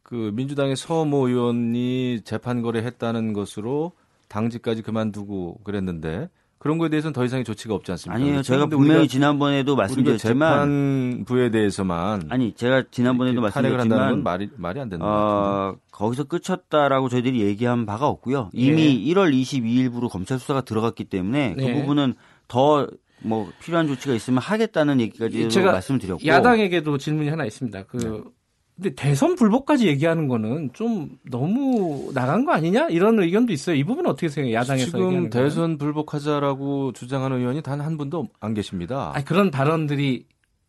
그 민주당의 서모 의원이 재판 거래했다는 것으로 당직까지 그만두고 그랬는데 그런 거에 대해서는 더 이상의 조치가 없지 않습니까? 그렇죠? 제가 분명히 지난번에도 말씀드렸지만 재판부에 대해서만 아니 제가 지난번에도 말씀드렸지만 말이 말이 안 같아요. 어, 거기서 끝쳤다라고 저희들이 얘기한 바가 없고요. 예. 이미 1월 22일부로 검찰 수사가 들어갔기 때문에 네. 그 부분은 더 뭐 필요한 조치가 있으면 하겠다는 얘기까지 제가 말씀드렸고 야당에게도 질문이 하나 있습니다. 그 근데 대선 불복까지 얘기하는 거는 좀 너무 나간 거 아니냐 이런 의견도 있어요. 이 부분은 어떻게 생각해요? 야당에서 지금 얘기하는 거는? 대선 불복하자라고 주장하는 의원이 단 한 분도 안 계십니다. 아니, 그런 발언들이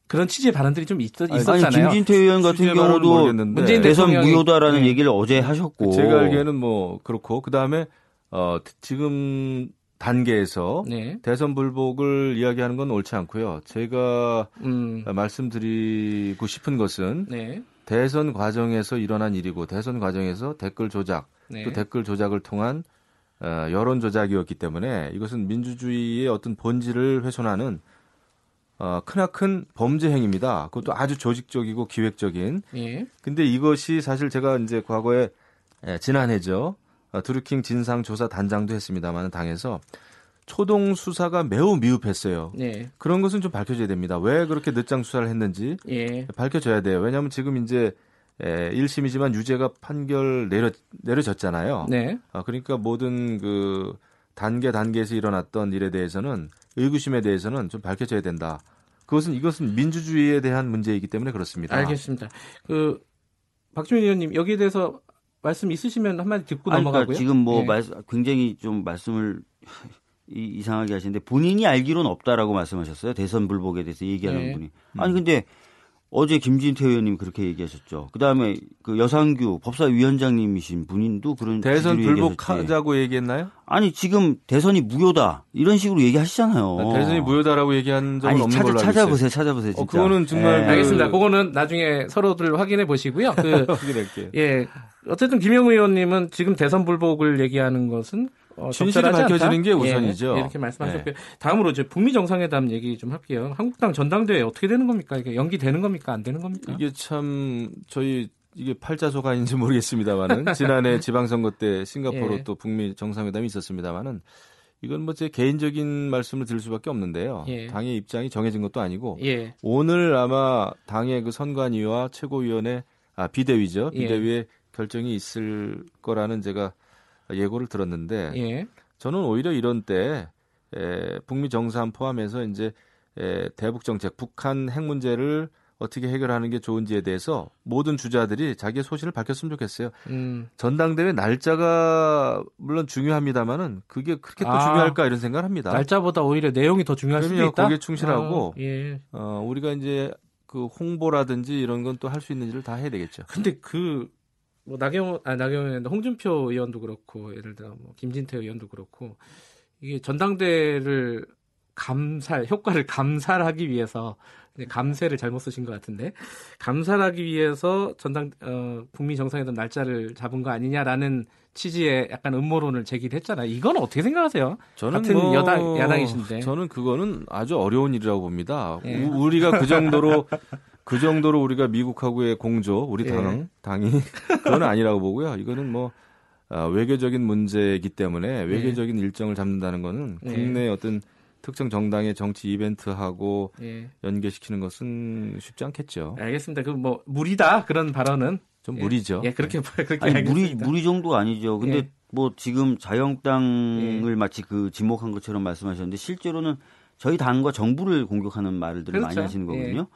그런 취지의 발언들이 좀 있, 아니 있었잖아요. 김진태 의원 같은 경우도 문재인 대선 대통령이- 무효다라는 네. 얘기를 어제 하셨고 제가 알기에는 뭐 그렇고 그 다음에 어 지금 단계에서 네. 대선 불복을 이야기하는 건 옳지 않고요. 제가 음. 말씀드리고 싶은 것은 네. 대선 과정에서 일어난 일이고 대선 과정에서 댓글 조작 네. 또 댓글 조작을 통한 어, 여론 조작이었기 때문에 이것은 민주주의의 어떤 본질을 훼손하는 어, 크나큰 범죄 행위입니다. 그것도 아주 조직적이고 기획적인. 예. 근데 이것이 사실 제가 이제 과거에 예, 지난해죠. 어, 드루킹 진상조사 단장도 했습니다만 당에서 초동 수사가 매우 미흡했어요. 네. 그런 것은 좀 밝혀져야 됩니다. 왜 그렇게 늦장 수사를 했는지 예. 밝혀져야 돼요. 왜냐하면 지금 이제 에, 1심이지만 유죄가 판결 내려 내려졌잖아요. 네. 아, 그러니까 모든 그 단계 단계에서 일어났던 일에 대해서는 의구심에 대해서는 좀 밝혀져야 된다. 그것은 이것은 민주주의에 대한 문제이기 때문에 그렇습니다. 알겠습니다. 그 박주민 의원님 여기에 대해서 말씀 있으시면 한마디 듣고 아니, 넘어가고요. 그러니까 지금 뭐 예. 말, 굉장히 좀 말씀을 이, 이상하게 하시는데 본인이 알기로는 없다라고 말씀하셨어요. 대선 불복에 대해서 얘기하는 네. 분이. 아니 근데 어제 김진태 의원님 그렇게 얘기하셨죠. 그다음에 그 여상규 법사위원장님이신 분인도 그런 대선 얘기하셨지. 불복하자고 얘기했나요? 아니 지금 대선이 무효다 이런 식으로 얘기하시잖아요. 대선이 무효다라고 얘기한 적은 아니 없는 찾아, 걸로 알고 찾아보세요, 찾아보세요. 어, 진짜. 그거는 정말 예. 그- 알겠습니다. 그거는 나중에 서로들 확인해 보시고요. 그. *laughs* 확인할게요. 예. 어쨌든 김영우 의원님은 지금 대선 불복을 얘기하는 것은 어, 진실이? 밝혀지는 게 우선이죠. 예, 이렇게 말씀하셨고요. 다음으로 이제 북미 정상회담 얘기 좀 할게요. 한국당 전당대회 어떻게 되는 겁니까? 이게 연기되는 겁니까? 안 되는 겁니까? 이게 참 저희 이게 팔자소가 아닌지 모르겠습니다만은 *laughs* 지난해 지방선거 때 싱가포르 예. 또 북미 정상회담이 있었습니다만은 이건 뭐 제 개인적인 말씀을 드릴 수밖에 없는데요. 예. 당의 입장이 정해진 것도 아니고 예. 오늘 아마 당의 그 선관위와 최고위원회 아 비대위죠 예. 비대위의 결정이 있을 거라는 제가 예고를 들었는데 예. 저는 오히려 이런 때 에, 북미 정상 포함해서 이제 에, 대북 정책, 북한 핵 문제를 어떻게 해결하는 게 좋은지에 대해서 모든 주자들이 자기의 소신을 밝혔으면 좋겠어요. 음. 전당대회 날짜가 물론 중요합니다만은 그게 그렇게 또 아, 중요할까 이런 생각을 합니다. 날짜보다 오히려 내용이 더 중요할 수도. 있다. 거기에 충실하고. 어, 예. 어, 우리가 이제 그 홍보라든지 이런 건 또 할 수 있는 일을 다 해야 되겠죠. 근데 그, 뭐, 나경원, 아, 나경원, 홍준표 의원도 그렇고, 예를 들어, 뭐, 김진태 의원도 그렇고, 이게 전당대회를 감살, 효과를 감살하기 위해서, 감세를 잘못 쓰신 것 같은데, 감살하기 위해서 전당, 어, 북미 정상회담 날짜를 잡은 거 아니냐라는 취지의 약간 음모론을 제기를 했잖아요. 이건 어떻게 생각하세요? 저는 같은 뭐 여당- 야당이신데. 저는 그거는 아주 어려운 일이라고 봅니다. 예. 우, 우리가 그 정도로 그 정도로 우리가 미국하고의 공조, 우리 예. 당 당이 그건 아니라고 보고요. 이거는 뭐 아, 외교적인 문제이기 때문에 외교적인 일정을 잡는다는 거는 예. 국내 어떤 특정 정당의 정치 이벤트하고 예. 연계시키는 것은 쉽지 않겠죠. 알겠습니다. 그 뭐, 무리다. 그런 발언은. 좀 예. 무리죠. 예, 그렇게, 그렇게 아니 무리. 무리 정도가 아니죠. 근데 예. 뭐 지금 자유한국당을 마치 그 지목한 것처럼 말씀하셨는데 실제로는 저희 당과 정부를 공격하는 말들을 많이 그렇죠. 하시는 거거든요.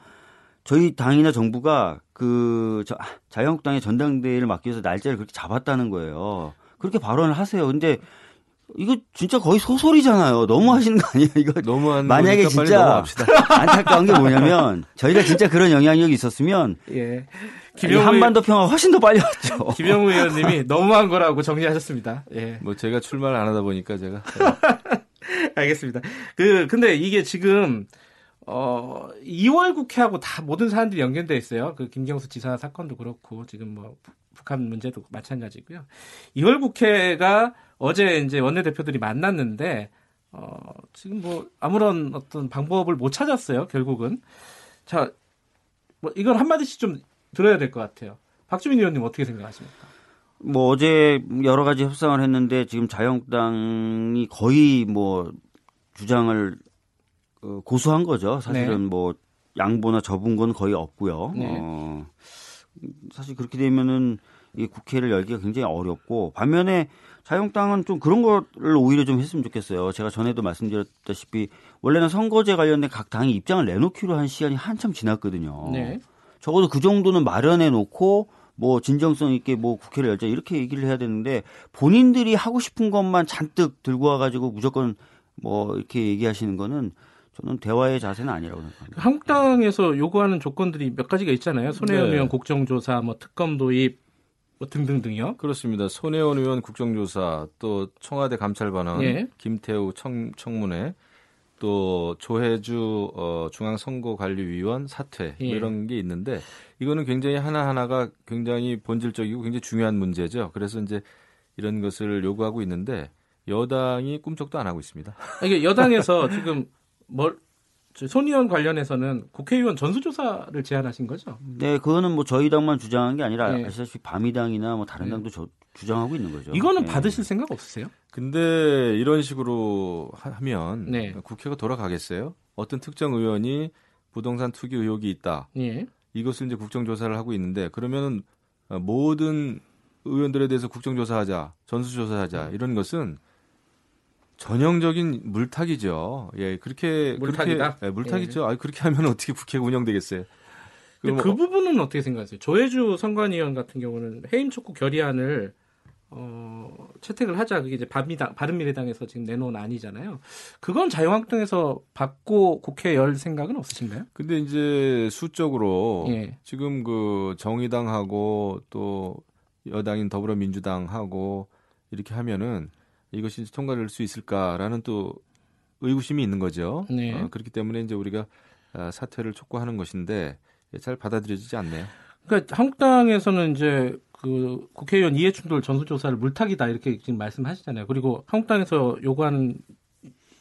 저희 당이나 정부가 그 저, 자유한국당의 전당대회를 막기 위해서 날짜를 그렇게 잡았다는 거예요. 그렇게 발언을 하세요. 근데 이거 진짜 거의 소설이잖아요. 너무 하시는 거 아니에요? *laughs* 이거 너무한 만약에 진짜. *laughs* 안타까운 게 뭐냐면 저희가 진짜 그런 영향력이 있었으면 예. 이 김영우, 한반도 평화 훨씬 더 빨리 왔죠. *laughs* 김영우 의원님이 너무한 거라고 정리하셨습니다. 예. 뭐 제가 출마를 안 하다 보니까 제가 알겠습니다. 그, 근데 이게 지금, 어, 2월 국회하고 다 모든 사안들이 연결돼 있어요. 그 김경수 지사 사건도 그렇고, 지금 뭐, 북- 북한 문제도 마찬가지고요. 2월 국회가 어제 이제 원내대표들이 만났는데, 어, 지금 뭐, 아무런 어떤 방법을 못 찾았어요, 결국은. 자, 뭐, 이건 한마디씩 좀 들어야 될 것 같아요. 박주민 의원님 어떻게 생각하십니까? 뭐 어제 여러 가지 협상을 했는데 지금 자유한국당이 거의 뭐 주장을 어, 고수한 거죠. 사실은 네. 뭐 양보나 접은 건 거의 없고요. 네. 어, 사실 그렇게 되면은 이 국회를 열기가 굉장히 어렵고 반면에 자유한국당은 좀 그런 거를 오히려 좀 했으면 좋겠어요. 제가 전에도 말씀드렸다시피 원래는 선거제 관련된 각 당이 입장을 내놓기로 한 시간이 한참 지났거든요. 네. 적어도 그 정도는 마련해 놓고 뭐 진정성 있게 뭐 국회를 열자 이렇게 얘기를 해야 되는데 본인들이 하고 싶은 것만 잔뜩 들고 와가지고 무조건 뭐 이렇게 얘기하시는 거는 저는 대화의 자세는 아니라고 생각합니다. 한국당에서 요구하는 조건들이 몇 가지가 있잖아요. 손혜원 네. 의원 국정조사, 뭐 특검 도입, 뭐 등등등요. 그렇습니다. 손혜원 의원 국정조사, 또 청와대 감찰반원, 예. 김태우 청, 청문회, 또 조혜주 어, 중앙선거관리위원 사퇴 뭐 예. 이런 게 있는데 이거는 굉장히 하나 하나가 굉장히 본질적이고 굉장히 중요한 문제죠. 그래서 이제 이런 것을 요구하고 있는데 여당이 꿈쩍도 안 하고 있습니다. 이게 여당에서 지금 뭘저 손의원 관련해서는 국회의원 전수조사를 제안하신 거죠? 네, 그거는 뭐 저희 당만 주장한 게 아니라 예. 아시다시피 바미당이나 뭐 다른 당도 저- 주장하고 있는 거죠. 이거는 예. 받으실 생각 없으세요? 근데 이런 식으로 하- 하면 네. 국회가 돌아가겠어요? 어떤 특정 의원이 부동산 투기 의혹이 있다. 예. 이것을 이제 국정조사를 하고 있는데 그러면은 어, 모든 의원들에 대해서 국정조사하자, 전수조사하자 이런 것은 전형적인 물타기죠. 예, 그렇게 물타기다? 그렇게, 예, 물타기죠. 아, 그렇게 하면 어떻게 국회가 운영되겠어요? 근데 그 부분은 어떻게 생각하세요? 조혜주 선관위원 같은 경우는 해임 촉구 결의안을 어, 채택을 하자 그게 이제 바미당, 바른미래당에서 지금 내놓은 안이잖아요. 그건 자유한국당에서 받고 국회 열 생각은 없으신가요? 근데 이제 수적으로 예. 지금 그 정의당하고 또 여당인 더불어민주당하고 이렇게 하면은 이것이 통과될 수 있을까라는 또 의구심이 있는 거죠. 네. 어, 그렇기 때문에 이제 우리가 아, 사퇴를 촉구하는 것인데 잘 받아들여지지 않네요. 그러니까 한국당에서는 이제 그 국회의원 이해충돌 전수조사를 물타기다 이렇게 지금 말씀하시잖아요. 그리고 한국당에서 요구하는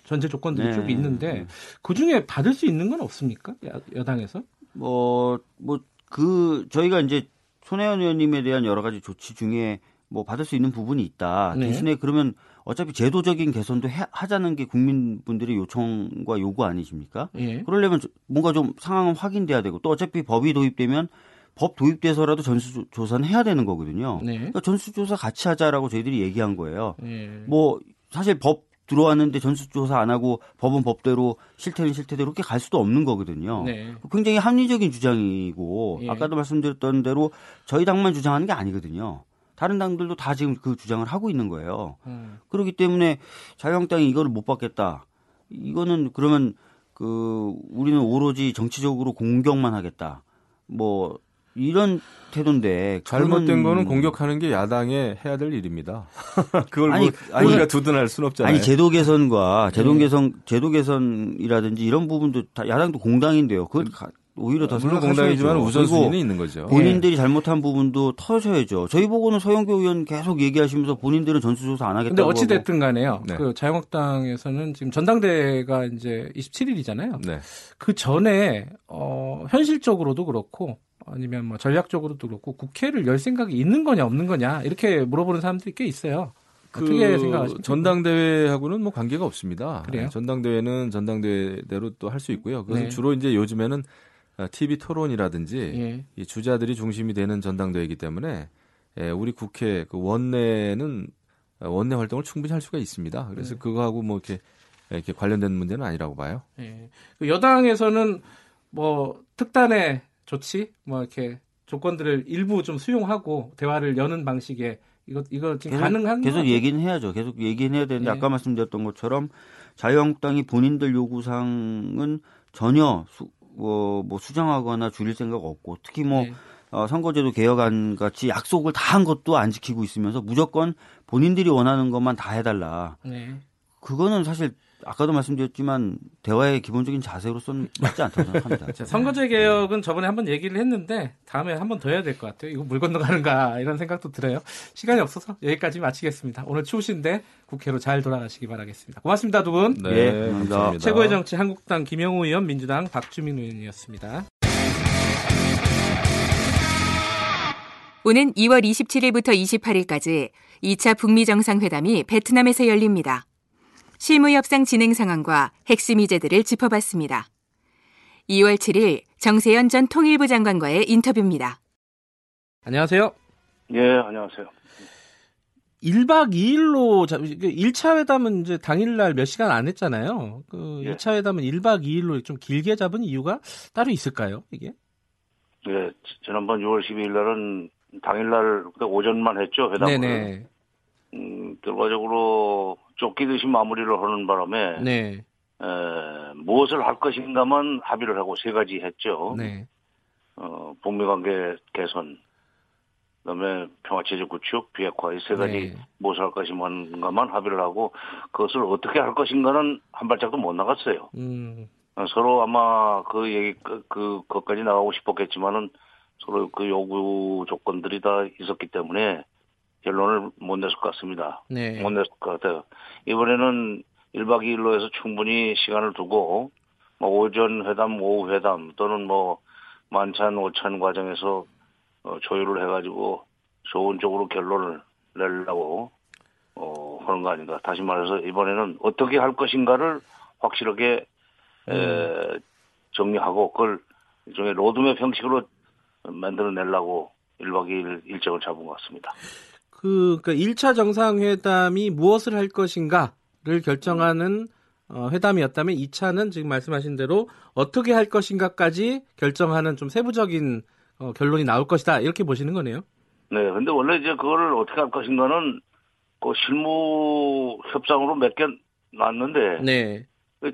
전제 조건들이 네. 쭉 있는데 그 중에 받을 수 있는 건 없습니까? 야- 여당에서? 뭐, 뭐, 그, 저희가 이제 손혜원 의원님에 대한 여러 가지 조치 중에 뭐 받을 수 있는 부분이 있다. 네. 대신에 그러면 어차피 제도적인 개선도 해- 하자는 게 국민분들의 요청과 요구 아니십니까? 예. 그러려면 저- 뭔가 좀 상황은 확인돼야 되고 또 어차피 법이 도입되면 법 도입돼서라도 전수조사는 해야 되는 거거든요. 네. 그러니까 전수조사 같이 하자라고 저희들이 얘기한 거예요. 예. 뭐 사실 법 들어왔는데 전수조사 안 하고 법은 법대로 실태는 실태대로 그렇게 갈 수도 없는 거거든요. 네. 굉장히 합리적인 주장이고 예. 아까도 말씀드렸던 대로 저희 당만 주장하는 게 아니거든요. 다른 당들도 다 지금 그 주장을 하고 있는 거예요. 음. 그렇기 때문에 자유한국당이 이거를 못 받겠다. 이거는 그러면 그 우리는 오로지 정치적으로 공격만 하겠다. 뭐 이런 태도인데 잘못된 거는 공격하는 게 야당의 해야 될 일입니다. *laughs* 그걸 아니, 뭐 아니, 우리가 두둔할 수는 없잖아요. 아니 제도 개선과 제도 네. 개선 제도 개선이라든지 이런 부분도 다 야당도 공당인데요. 그걸 가- 오히려 더 물론 생각하셔야죠. 공당이지만 우선순위는 있는 거죠. 본인들이 잘못한 부분도 터셔야죠. 저희 보고는 서영교 의원 계속 얘기하시면서 본인들은 전수조사 안 하겠다고 근데 어찌 됐든 간에요. 네. 그 자유한국당에서는 지금 전당대회가 이제 27일이잖아요. 네. 그 전에 어 현실적으로도 그렇고 아니면 뭐 전략적으로도 그렇고 국회를 열 생각이 있는 거냐 없는 거냐 이렇게 물어보는 사람들이 꽤 있어요. 어떻게 생각하십니까? 그 전당대회하고는 뭐 관계가 없습니다. 그래요? 네, 전당대회는 전당대회대로 또 할 수 있고요. 그것은 네. 주로 이제 요즘에는 TV 토론이라든지 예. 이 주자들이 중심이 되는 전당대회이기 때문에 예, 우리 국회 그 원내는 원내 활동을 충분히 할 수가 있습니다. 그래서 네. 그거하고 뭐 이렇게 이렇게 관련된 문제는 아니라고 봐요. 예. 그 여당에서는 뭐 특단의 조치 뭐 이렇게 조건들을 일부 좀 수용하고 대화를 여는 방식의 이거 이거 지금 계속, 가능한 계속 거 얘기는 해야죠. 계속 얘기는 해야 되는데 예. 아까 말씀드렸던 것처럼 자유한국당이 본인들 요구사항은 전혀 수, 어, 뭐 수정하거나 줄일 생각 없고 특히 뭐 예. 어, 선거제도 개혁안 같이 약속을 다 한 것도 안 지키고 있으면서 무조건 본인들이 원하는 것만 다 해달라. 네. 그거는 사실 아까도 말씀드렸지만 대화의 기본적인 자세로서는 맞지 않다고 생각합니다. *laughs* 자, 선거제 개혁은 저번에 한번 얘기를 했는데 다음에 한번 더 해야 될 것 같아요. 이거 물 건너가는가 이런 생각도 들어요. 시간이 없어서 여기까지 마치겠습니다. 오늘 추우신데 국회로 잘 돌아가시기 바라겠습니다. 고맙습니다 두 분. 네, 예, 감사합니다. 감사합니다. 최고의 정치 한국당 김영우 의원, 민주당 박주민 의원이었습니다. 오는 2월 27일부터 28일까지 2차 북미 정상회담이 베트남에서 열립니다. 실무 협상 진행 상황과 핵심 이제들을 짚어봤습니다. 2월 7일 정세현 전 통일부 장관과의 인터뷰입니다. 안녕하세요. 예, 안녕하세요. 1박 2일로 1차 회담은 이제 당일날 몇 시간 안 했잖아요. 그 예. 2차 회담은 1박 2일로 좀 길게 잡은 이유가 따로 있을까요? 이게? 예, 지난번 6월 12일 날은 당일날 오전만 했죠, 회담을. 네네. 음, 결과적으로 쫓기듯이 마무리를 하는 바람에 네. 에, 무엇을 할 것인가만 합의를 하고 세 가지 했죠. 네. 어, 북미 관계 개선, 그다음에 평화체제 구축, 비핵화 이 세 가지 네. 무엇을 할 것인가만 합의를 하고 그것을 어떻게 할 것인가는 한 발짝도 못 나갔어요. 음. 어, 서로 아마 그 얘기 그, 그 거기까지 나가고 싶었겠지만은 서로 그 요구 조건들이 다 있었기 때문에 결론을 못 냈을 것 같습니다. 네. 못 냈을 것 같아요. 이번에는 1박 2일로 해서 충분히 시간을 두고 뭐 오전 회담, 오후 회담 또는 뭐 만찬, 오찬 과정에서 어, 조율을 해가지고 좋은 쪽으로 결론을 내려고 어, 하는 거 아닌가. 다시 말해서 이번에는 어떻게 할 것인가를 확실하게 에, 정리하고 그걸 일종의 로드맵 형식으로 만들어내려고 1박 2일 일정을 잡은 것 같습니다. 그, 그러니까 1차 정상회담이 무엇을 할 것인가, 것인가를 결정하는 어, 회담이었다면 2차는 지금 말씀하신 대로 어떻게 할 것인가까지 결정하는 좀 세부적인 어, 결론이 나올 것이다 이렇게 보시는 거네요. 네, 근데 원래 이제 그거를 어떻게 할 것인가는 그 실무 협상으로 몇개 놨는데 네.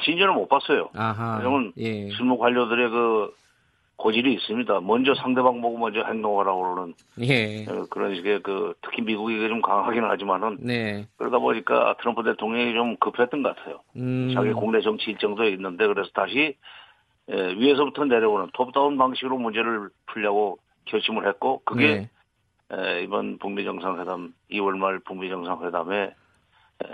진전을 못 봤어요. 아하. 왜냐면 예. 실무 관료들의 그 고질이 있습니다. 먼저 상대방 보고 먼저 행동하라고 그러는 예. 어, 그런 식의 그 특히 미국이 이게 좀 강하기는 하지만은 네. 그러다 보니까 트럼프 대통령이 좀 급했던 것 같아요. 음. 자기 국내 정치 일정도 있는데 그래서 다시 에, 위에서부터 내려오는 톱다운 방식으로 문제를 풀려고 결심을 했고 그게 네. 에, 이번 북미 정상회담 2월 말 북미 정상회담에 에,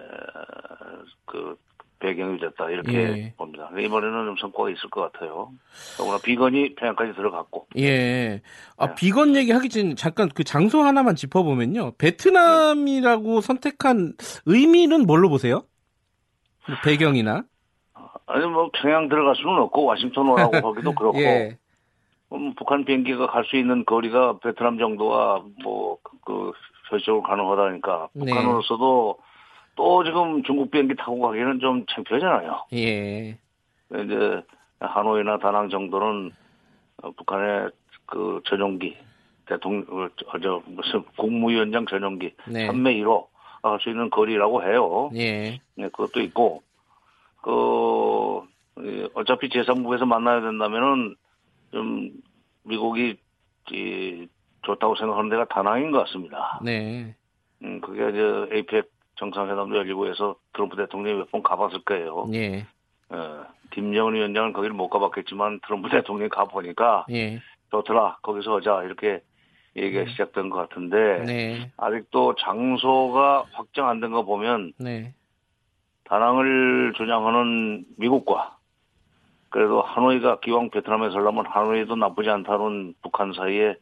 그 배경이 됐다 이렇게 예. 봅니다. 이번에는 좀 성과가 있을 것 같아요. 더구나 비건이 평양까지 들어갔고 예. 아, 네. 비건 얘기하기 전에 잠깐 그 장소 하나만 짚어보면요. 베트남이라고 선택한 의미는 뭘로 보세요? 뭐 배경이나? 아니 뭐 평양 들어갈 수는 없고 워싱턴 오라고 *laughs* 거기도 그렇고 예. 음, 북한 비행기가 갈 수 있는 거리가 베트남 정도와 뭐, 그, 그, 가능하다니까. 네. 북한으로서도 또 지금 중국 비행기 타고 가기는 좀 창피하잖아요. 예. 이제, 하노이나 다낭 정도는 어, 북한의 그 전용기, 대통령, 어, 저, 저, 무슨 국무위원장 전용기, 네. 3매 1호 갈수 있는 거리라고 해요. 예. 네, 그것도 있고, 그, 이, 어차피 제3국에서 만나야 된다면은, 좀, 미국이, 이, 좋다고 생각하는 데가 다낭인 것 같습니다. 네. 음, 그게 이제 에이펙 정상회담도 열리고 해서 트럼프 대통령이 몇 번 가봤을 거예요. 예. 어, 김정은 위원장은 거기를 못 가봤겠지만 트럼프 대통령이 가보니까 예. 좋더라, 거기서 하자, 이렇게 얘기가 시작된 것 같은데, 네. 아직도 장소가 확정 안 된 거 보면, 네. 다낭을 주장하는 미국과 그래도 하노이가 기왕 베트남에 살려면 하노이도 나쁘지 않다는 북한 사이에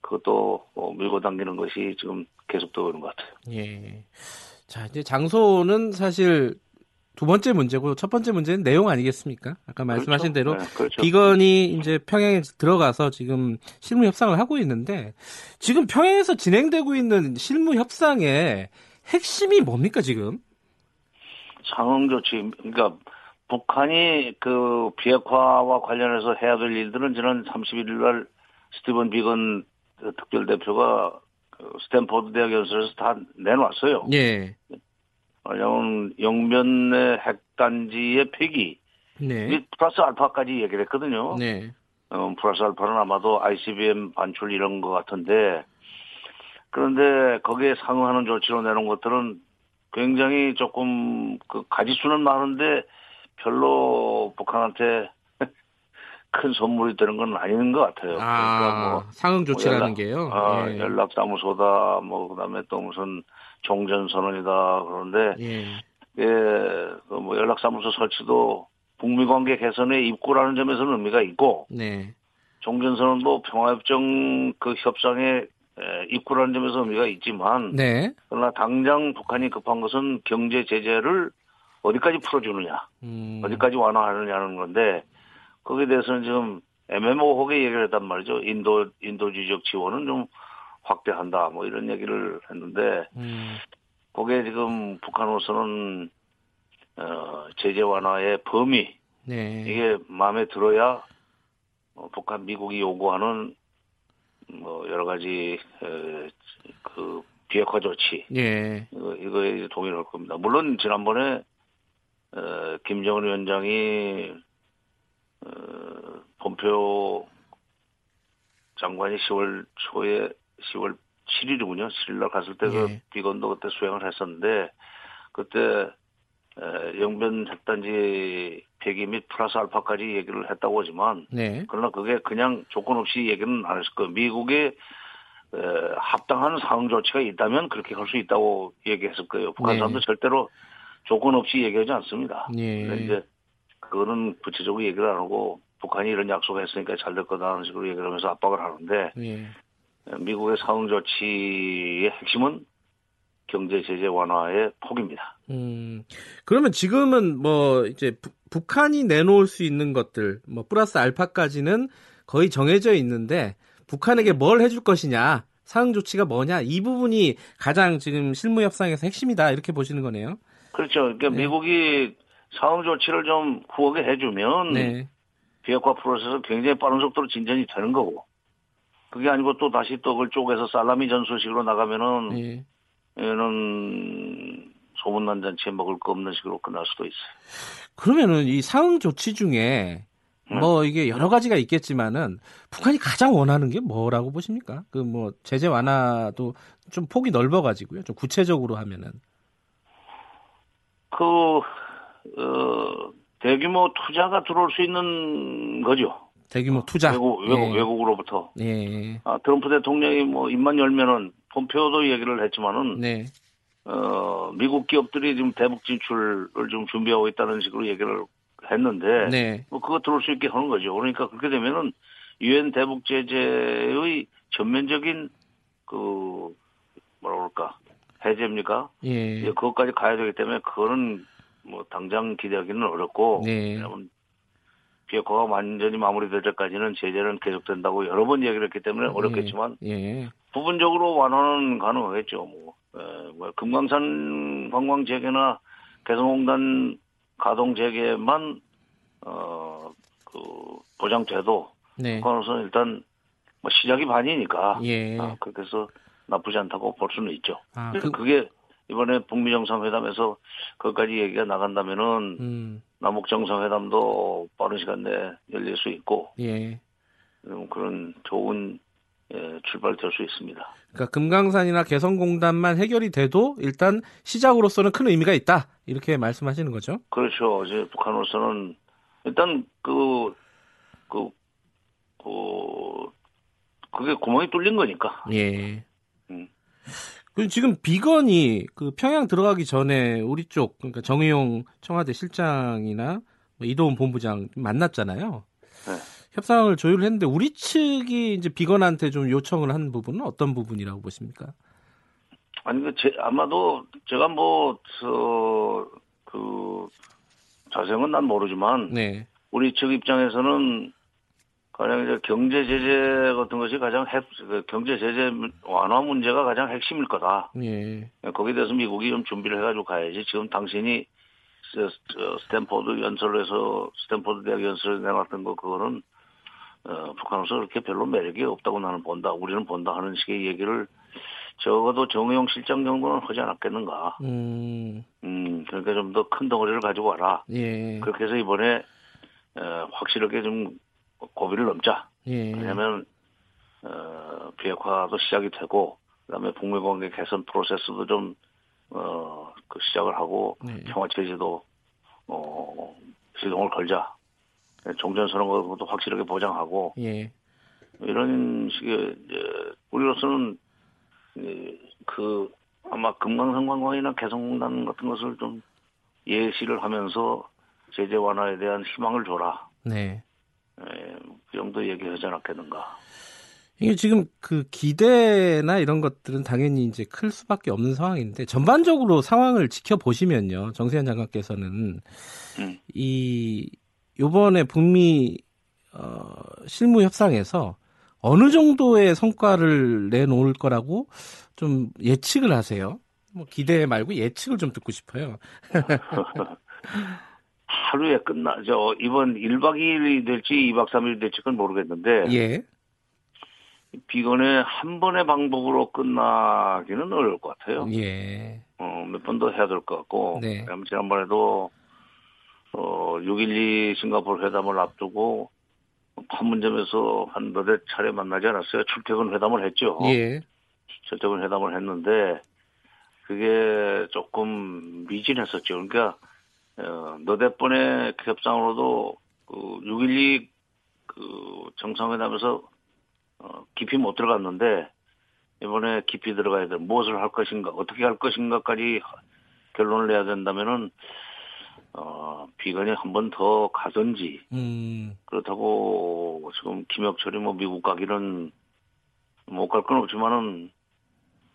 그것도 어, 밀고 당기는 것이 지금 계속되고 있는 것 같아요. 예. 자, 이제 장소는 사실 두 번째 문제고 첫 번째 문제는 내용 아니겠습니까? 아까 말씀하신 그렇죠. 대로 네, 그렇죠. 비건이 이제 평양에 들어가서 지금 실무 협상을 하고 있는데 지금 평양에서 진행되고 있는 실무 협상의 핵심이 뭡니까 지금? 상응 조치 그러니까 북한이 그 비핵화와 관련해서 해야 될 일들은 지난 31일 날 스티븐 비건 특별 대표가 그 스탠포드 대학 연설에서 다 내놨어요. 예. 왜냐하면 영변의 핵단지의 폐기 네. 이 플러스 알파까지 얘기를 했거든요. 네. 어, 플러스 알파는 아마도 ICBM 반출 이런 것 같은데 그런데 거기에 상응하는 조치로 내놓은 것들은 굉장히 조금 그 가지수는 많은데 별로 북한한테 큰 선물이 되는 건 아닌 것 같아요. 그러니까 뭐 아, 상응 조치라는 연락, 게요. 아, 예. 연락사무소다 뭐 그다음에 또 무슨 종전선언이다 그러는데 예. 예, 그뭐 연락사무소 설치도 북미 관계 개선의 입구라는 점에서는 의미가 있고 네. 종전선언도 평화협정 그 협상의 에, 입구라는 점에서 의미가 있지만 네. 그러나 당장 북한이 급한 것은 경제 제재를 어디까지 풀어주느냐, 음. 어디까지 완화하느냐는 건데 거기에 대해서는 지금 애매모호하게 얘기를 했단 말이죠. 인도 인도주의적 지원은 좀 확대한다, 뭐 이런 얘기를 했는데 음. 거기에 지금 북한으로서는 어, 제재 완화의 범위 네. 이게 마음에 들어야 어, 북한 미국이 요구하는 뭐 여러 가지 에, 그 비핵화 조치 예. 이거, 이거에 동의를 할 겁니다. 물론 지난번에 어, 김정은 위원장이 어, 폼페오 장관이 10월 초에 10월 7일이군요. 7일 날 갔을 때그 예. 비건도 그때 수행을 했었는데 그때 에, 영변 핵단지 폐기 및 플러스 알파까지 얘기를 했다고 하지만 네. 그러나 그게 그냥 조건 없이 얘기는 안 했을 거예요. 미국의 에, 합당한 상응 조치가 있다면 그렇게 할 수 있다고 얘기했을 거예요. 북한 네. 사람도 절대로 조건 없이 얘기하지 않습니다. 예. 근데 이제 그거는 구체적으로 얘기를 안 하고 북한이 이런 약속을 했으니까 잘 될 거다 하는 식으로 얘기를 하면서 압박을 하는데 예. 미국의 상응 조치의 핵심은 경제 제재 완화의 폭입니다. 음, 그러면 지금은 뭐 이제 부- 북한이 내놓을 수 있는 것들, 뭐 플러스 알파까지는 거의 정해져 있는데 북한에게 뭘 해줄 것이냐, 사응 조치가 뭐냐 이 부분이 가장 지금 실무 협상에서 핵심이다 이렇게 보시는 거네요. 그렇죠. 그러니까 네. 미국이 상응 조치를 좀 후하게 해주면 네. 비핵화 프로세스 굉장히 빠른 속도로 진전이 되는 거고 그게 아니고 또 다시 또 그걸 쪼개서 살라미 전술식으로 나가면은 예. 얘는 소문난 잔치에 먹을 거 없는 식으로 끝날 수도 있어요. 그러면은 이 상응 조치 중에 뭐 이게 여러 가지가 있겠지만은 북한이 가장 원하는 게 뭐라고 보십니까? 그 뭐 제재 완화도 좀 폭이 넓어가지고요. 좀 구체적으로 하면은 그, 어, 대규모 투자가 들어올 수 있는 거죠. 대규모 투자. 외국, 외국, 예. 외국으로부터. 예. 아, 트럼프 대통령이 뭐 입만 열면은 폼페오도 얘기를 했지만은 네. 어, 미국 기업들이 지금 대북 진출을 좀 준비하고 있다는 식으로 얘기를 했는데 네. 뭐 그거 들어올 수 있게 하는 거죠. 그러니까 그렇게 되면은 유엔 대북 제재의 전면적인 그 뭐라 그럴까 해제입니까? 예. 그것까지 가야 되기 때문에 그거는 뭐 당장 기대하기는 어렵고 네. 왜냐면 비핵화가 완전히 마무리될 때까지는 제재는 계속된다고 여러 번 얘기를 했기 때문에 어렵겠지만 예. 부분적으로 완화는 가능하겠죠. 뭐, 에, 뭐 금강산 관광 재개나 개성공단 가동 재개만 어그 보장돼도 네. 그거는 일단 뭐 시작이 반이니까 예. 아, 그렇게 해서 나쁘지 않다고 볼 수는 있죠. 아, 그, 그게 이번에 북미 정상회담에서 거기까지 얘기가 나간다면은 음, 남북 정상회담도 빠른 시간 내에 열릴 수 있고 예. 음, 그런 좋은 예, 출발이 될수 있습니다. 그러니까 금강산이나 개성공단만 해결이 돼도 일단 시작으로서는 큰 의미가 있다. 이렇게 말씀하시는 거죠? 그렇죠. 이제 북한으로서는 일단 그, 그, 그, 그게 구멍이 뚫린 거니까. 예. 음. 그 지금 비건이 그 평양 들어가기 전에 우리 쪽 그러니까 정의용 청와대 실장이나 뭐 이도훈 본부장 만났잖아요. 네. 협상을 조율을 했는데 우리 측이 이제 비건한테 좀 요청을 한 부분은 어떤 부분이라고 보십니까? 아니, 그, 제, 아마도 제가 뭐, 저, 그, 자세한 난 모르지만, 네. 우리 측 입장에서는 가장 이제 경제 제재 같은 것이 가장 핵, 그 경제 제재 완화 문제가 가장 핵심일 거다. 예. 거기에 대해서 미국이 좀 준비를 해가지고 가야지. 지금 당신이 스탠포드 연설에서 스탠포드 대학 연설에 내놨던 거 그거는 어, 북한으로서 그렇게 별로 매력이 없다고 나는 본다. 우리는 본다 하는 식의 얘기를 적어도 정의용 실장 정도는 하지 않았겠는가. 음. 음, 그러니까 좀 더 큰 덩어리를 가지고 와라. 예. 그렇게 해서 이번에 어, 확실하게 좀 고비를 넘자. 예. 왜냐하면 어, 비핵화도 시작이 되고 그다음에 북미 관계 개선 프로세스도 좀 어, 그 시작을 하고 네. 평화 체제도 어, 시동을 걸자. 종전 선언 것도 확실하게 보장하고 예. 이런 식의 이제 우리로서는 이, 그 아마 금강산 관광이나 개성공단 같은 것을 좀 예시를 하면서 제재 완화에 대한 희망을 줘라. 네. 에, 그 정도 얘기하지 않았겠는가. 이게 지금 그 기대나 이런 것들은 당연히 이제 클 수밖에 없는 상황인데 전반적으로 상황을 지켜보시면요. 정세현 장관께서는 음. 이 요번에 북미 어 실무 협상에서 어느 정도의 성과를 내놓을 거라고 좀 예측을 하세요. 뭐 기대 말고 예측을 좀 듣고 싶어요. *laughs* *laughs* 하루에 끝나, 저, 이번 1박 2일이 될지 2박 3일이 될지 그건 모르겠는데, 예. 비건의 한 번의 방법으로 끝나기는 어려울 것 같아요. 예. 어, 몇 번 더 해야 될 것 같고, 네. 지난번에도, 어, 6.12 싱가포르 회담을 앞두고, 판문점에서 한 너댓 차례 만나지 않았어요. 출퇴근 회담을 했죠. 예. 출퇴근 회담을 했는데, 그게 조금 미진했었죠. 그러니까, 어, 너댓 번의 협상으로도, 그, 6.12, 그, 정상회담에서, 어, 깊이 못 들어갔는데, 이번에 깊이 들어가야 돼. 무엇을 할 것인가, 어떻게 할 것인가까지 결론을 내야 된다면은, 어, 비건이 한 번 더 가든지, 음. 그렇다고 지금 김혁철이 뭐 미국 가기는 못 갈 건 없지만은,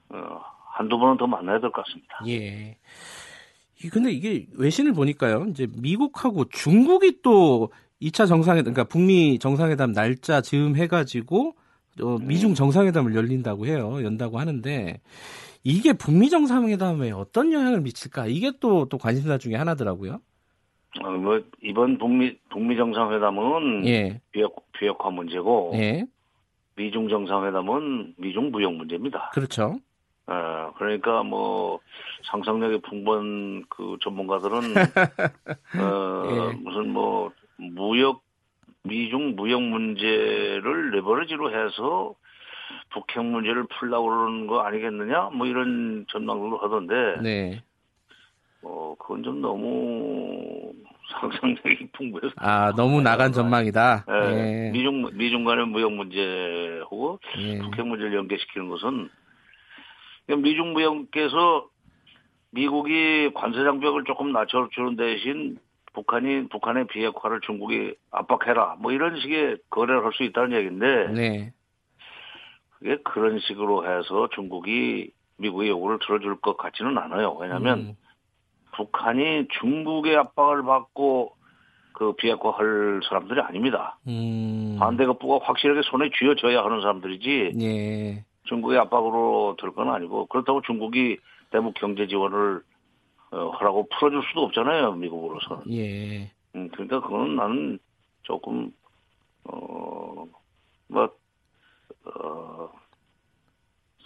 어, 한두 번은 더 만나야 될 것 같습니다. 예. 이- 근데 이게 외신을 보니까요. 이제 미국하고 중국이 또 2차 정상회담, 그러니까 북미 정상회담 날짜 즈음 해가지고 어, 미중 정상회담을 열린다고 해요. 연다고 하는데 이게 북미 정상회담에 어떤 영향을 미칠까? 이게 또 또 관심사 중에 하나더라고요. 어, 뭐 이번 북미 북미 정상회담은 예, 비핵 비핵화 문제고 예, 미중 정상회담은 미중 무역 문제입니다. 그렇죠. 어, 그러니까 뭐 상상력이 풍부한 그 전문가들은 *laughs* 어, 예. 무슨 뭐 무역 미중 무역 문제를 레버리지로 해서 북핵 문제를 풀려고 그러는 거 아니겠느냐? 뭐 이런 전망들도 하던데 네. 어, 그건 좀 너무 *laughs* 상상력이 풍부해서 아 너무 나간 전망이다. 예, 예, 미중 미중 간의 무역 문제하고 예. 북핵 문제를 연계시키는 것은 그냥 미중 무역께서 미국이 관세 장벽을 조금 낮춰주는 대신 북한이 북한의 비핵화를 중국이 압박해라 뭐 이런 식의 거래를 할 수 있다는 얘기인데 네. 그게 그런 식으로 해서 중국이 미국의 요구를 들어줄 것 같지는 않아요. 왜냐하면 음, 북한이 중국의 압박을 받고 그 비핵화할 사람들이 아닙니다. 음, 반대급부가 확실하게 손에 쥐어져야 하는 사람들이지 예, 중국의 압박으로 될 건 아니고 그렇다고 중국이 대북 경제 지원을 어, 하라고 풀어줄 수도 없잖아요 미국으로서는. 예, 음, 그러니까 그거는 나는 조금 어뭐 어,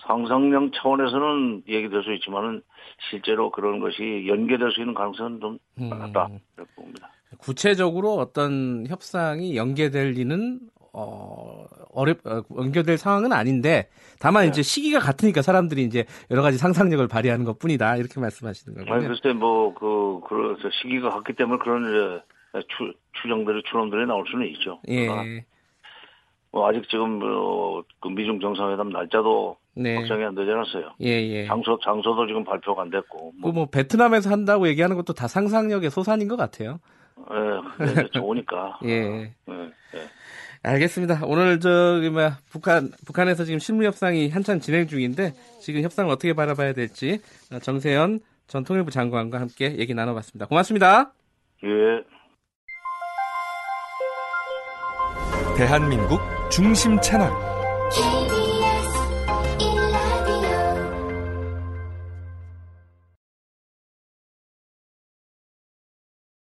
상상력 차원에서는 얘기될 수 있지만은 실제로 그런 것이 연계될 수 있는 가능성은 좀 음. 낮다 이렇게 봅니다. 구체적으로 어떤 협상이 연계될 리는 어, 어렵 어, 연결될 상황은 아닌데 다만 네. 이제 시기가 같으니까 사람들이 이제 여러 가지 상상력을 발휘하는 것 뿐이다 이렇게 말씀하시는 아니 거군요. 글쎄 뭐 그 그래서 시기가 같기 때문에 그런 이제 추, 추정들이 추론들이 나올 수는 있죠. 예, 뭐 아직 지금 뭐, 그 미중 정상회담 날짜도 네, 확정이 안 되지 않았어요. 예, 예. 장소 장소도 지금 발표가 안 됐고. 뭐, 그 뭐 베트남에서 한다고 얘기하는 것도 다 상상력의 소산인 것 같아요. 예, 좋으니까. *laughs* 예. 예, 예. 알겠습니다. 오늘 저기 뭐야 북한 북한에서 지금 실무 협상이 한참 진행 중인데 지금 협상을 어떻게 바라봐야 될지 어, 정세현 전 통일부 장관과 함께 얘기 나눠봤습니다. 고맙습니다. 예. 대한민국 중심 채널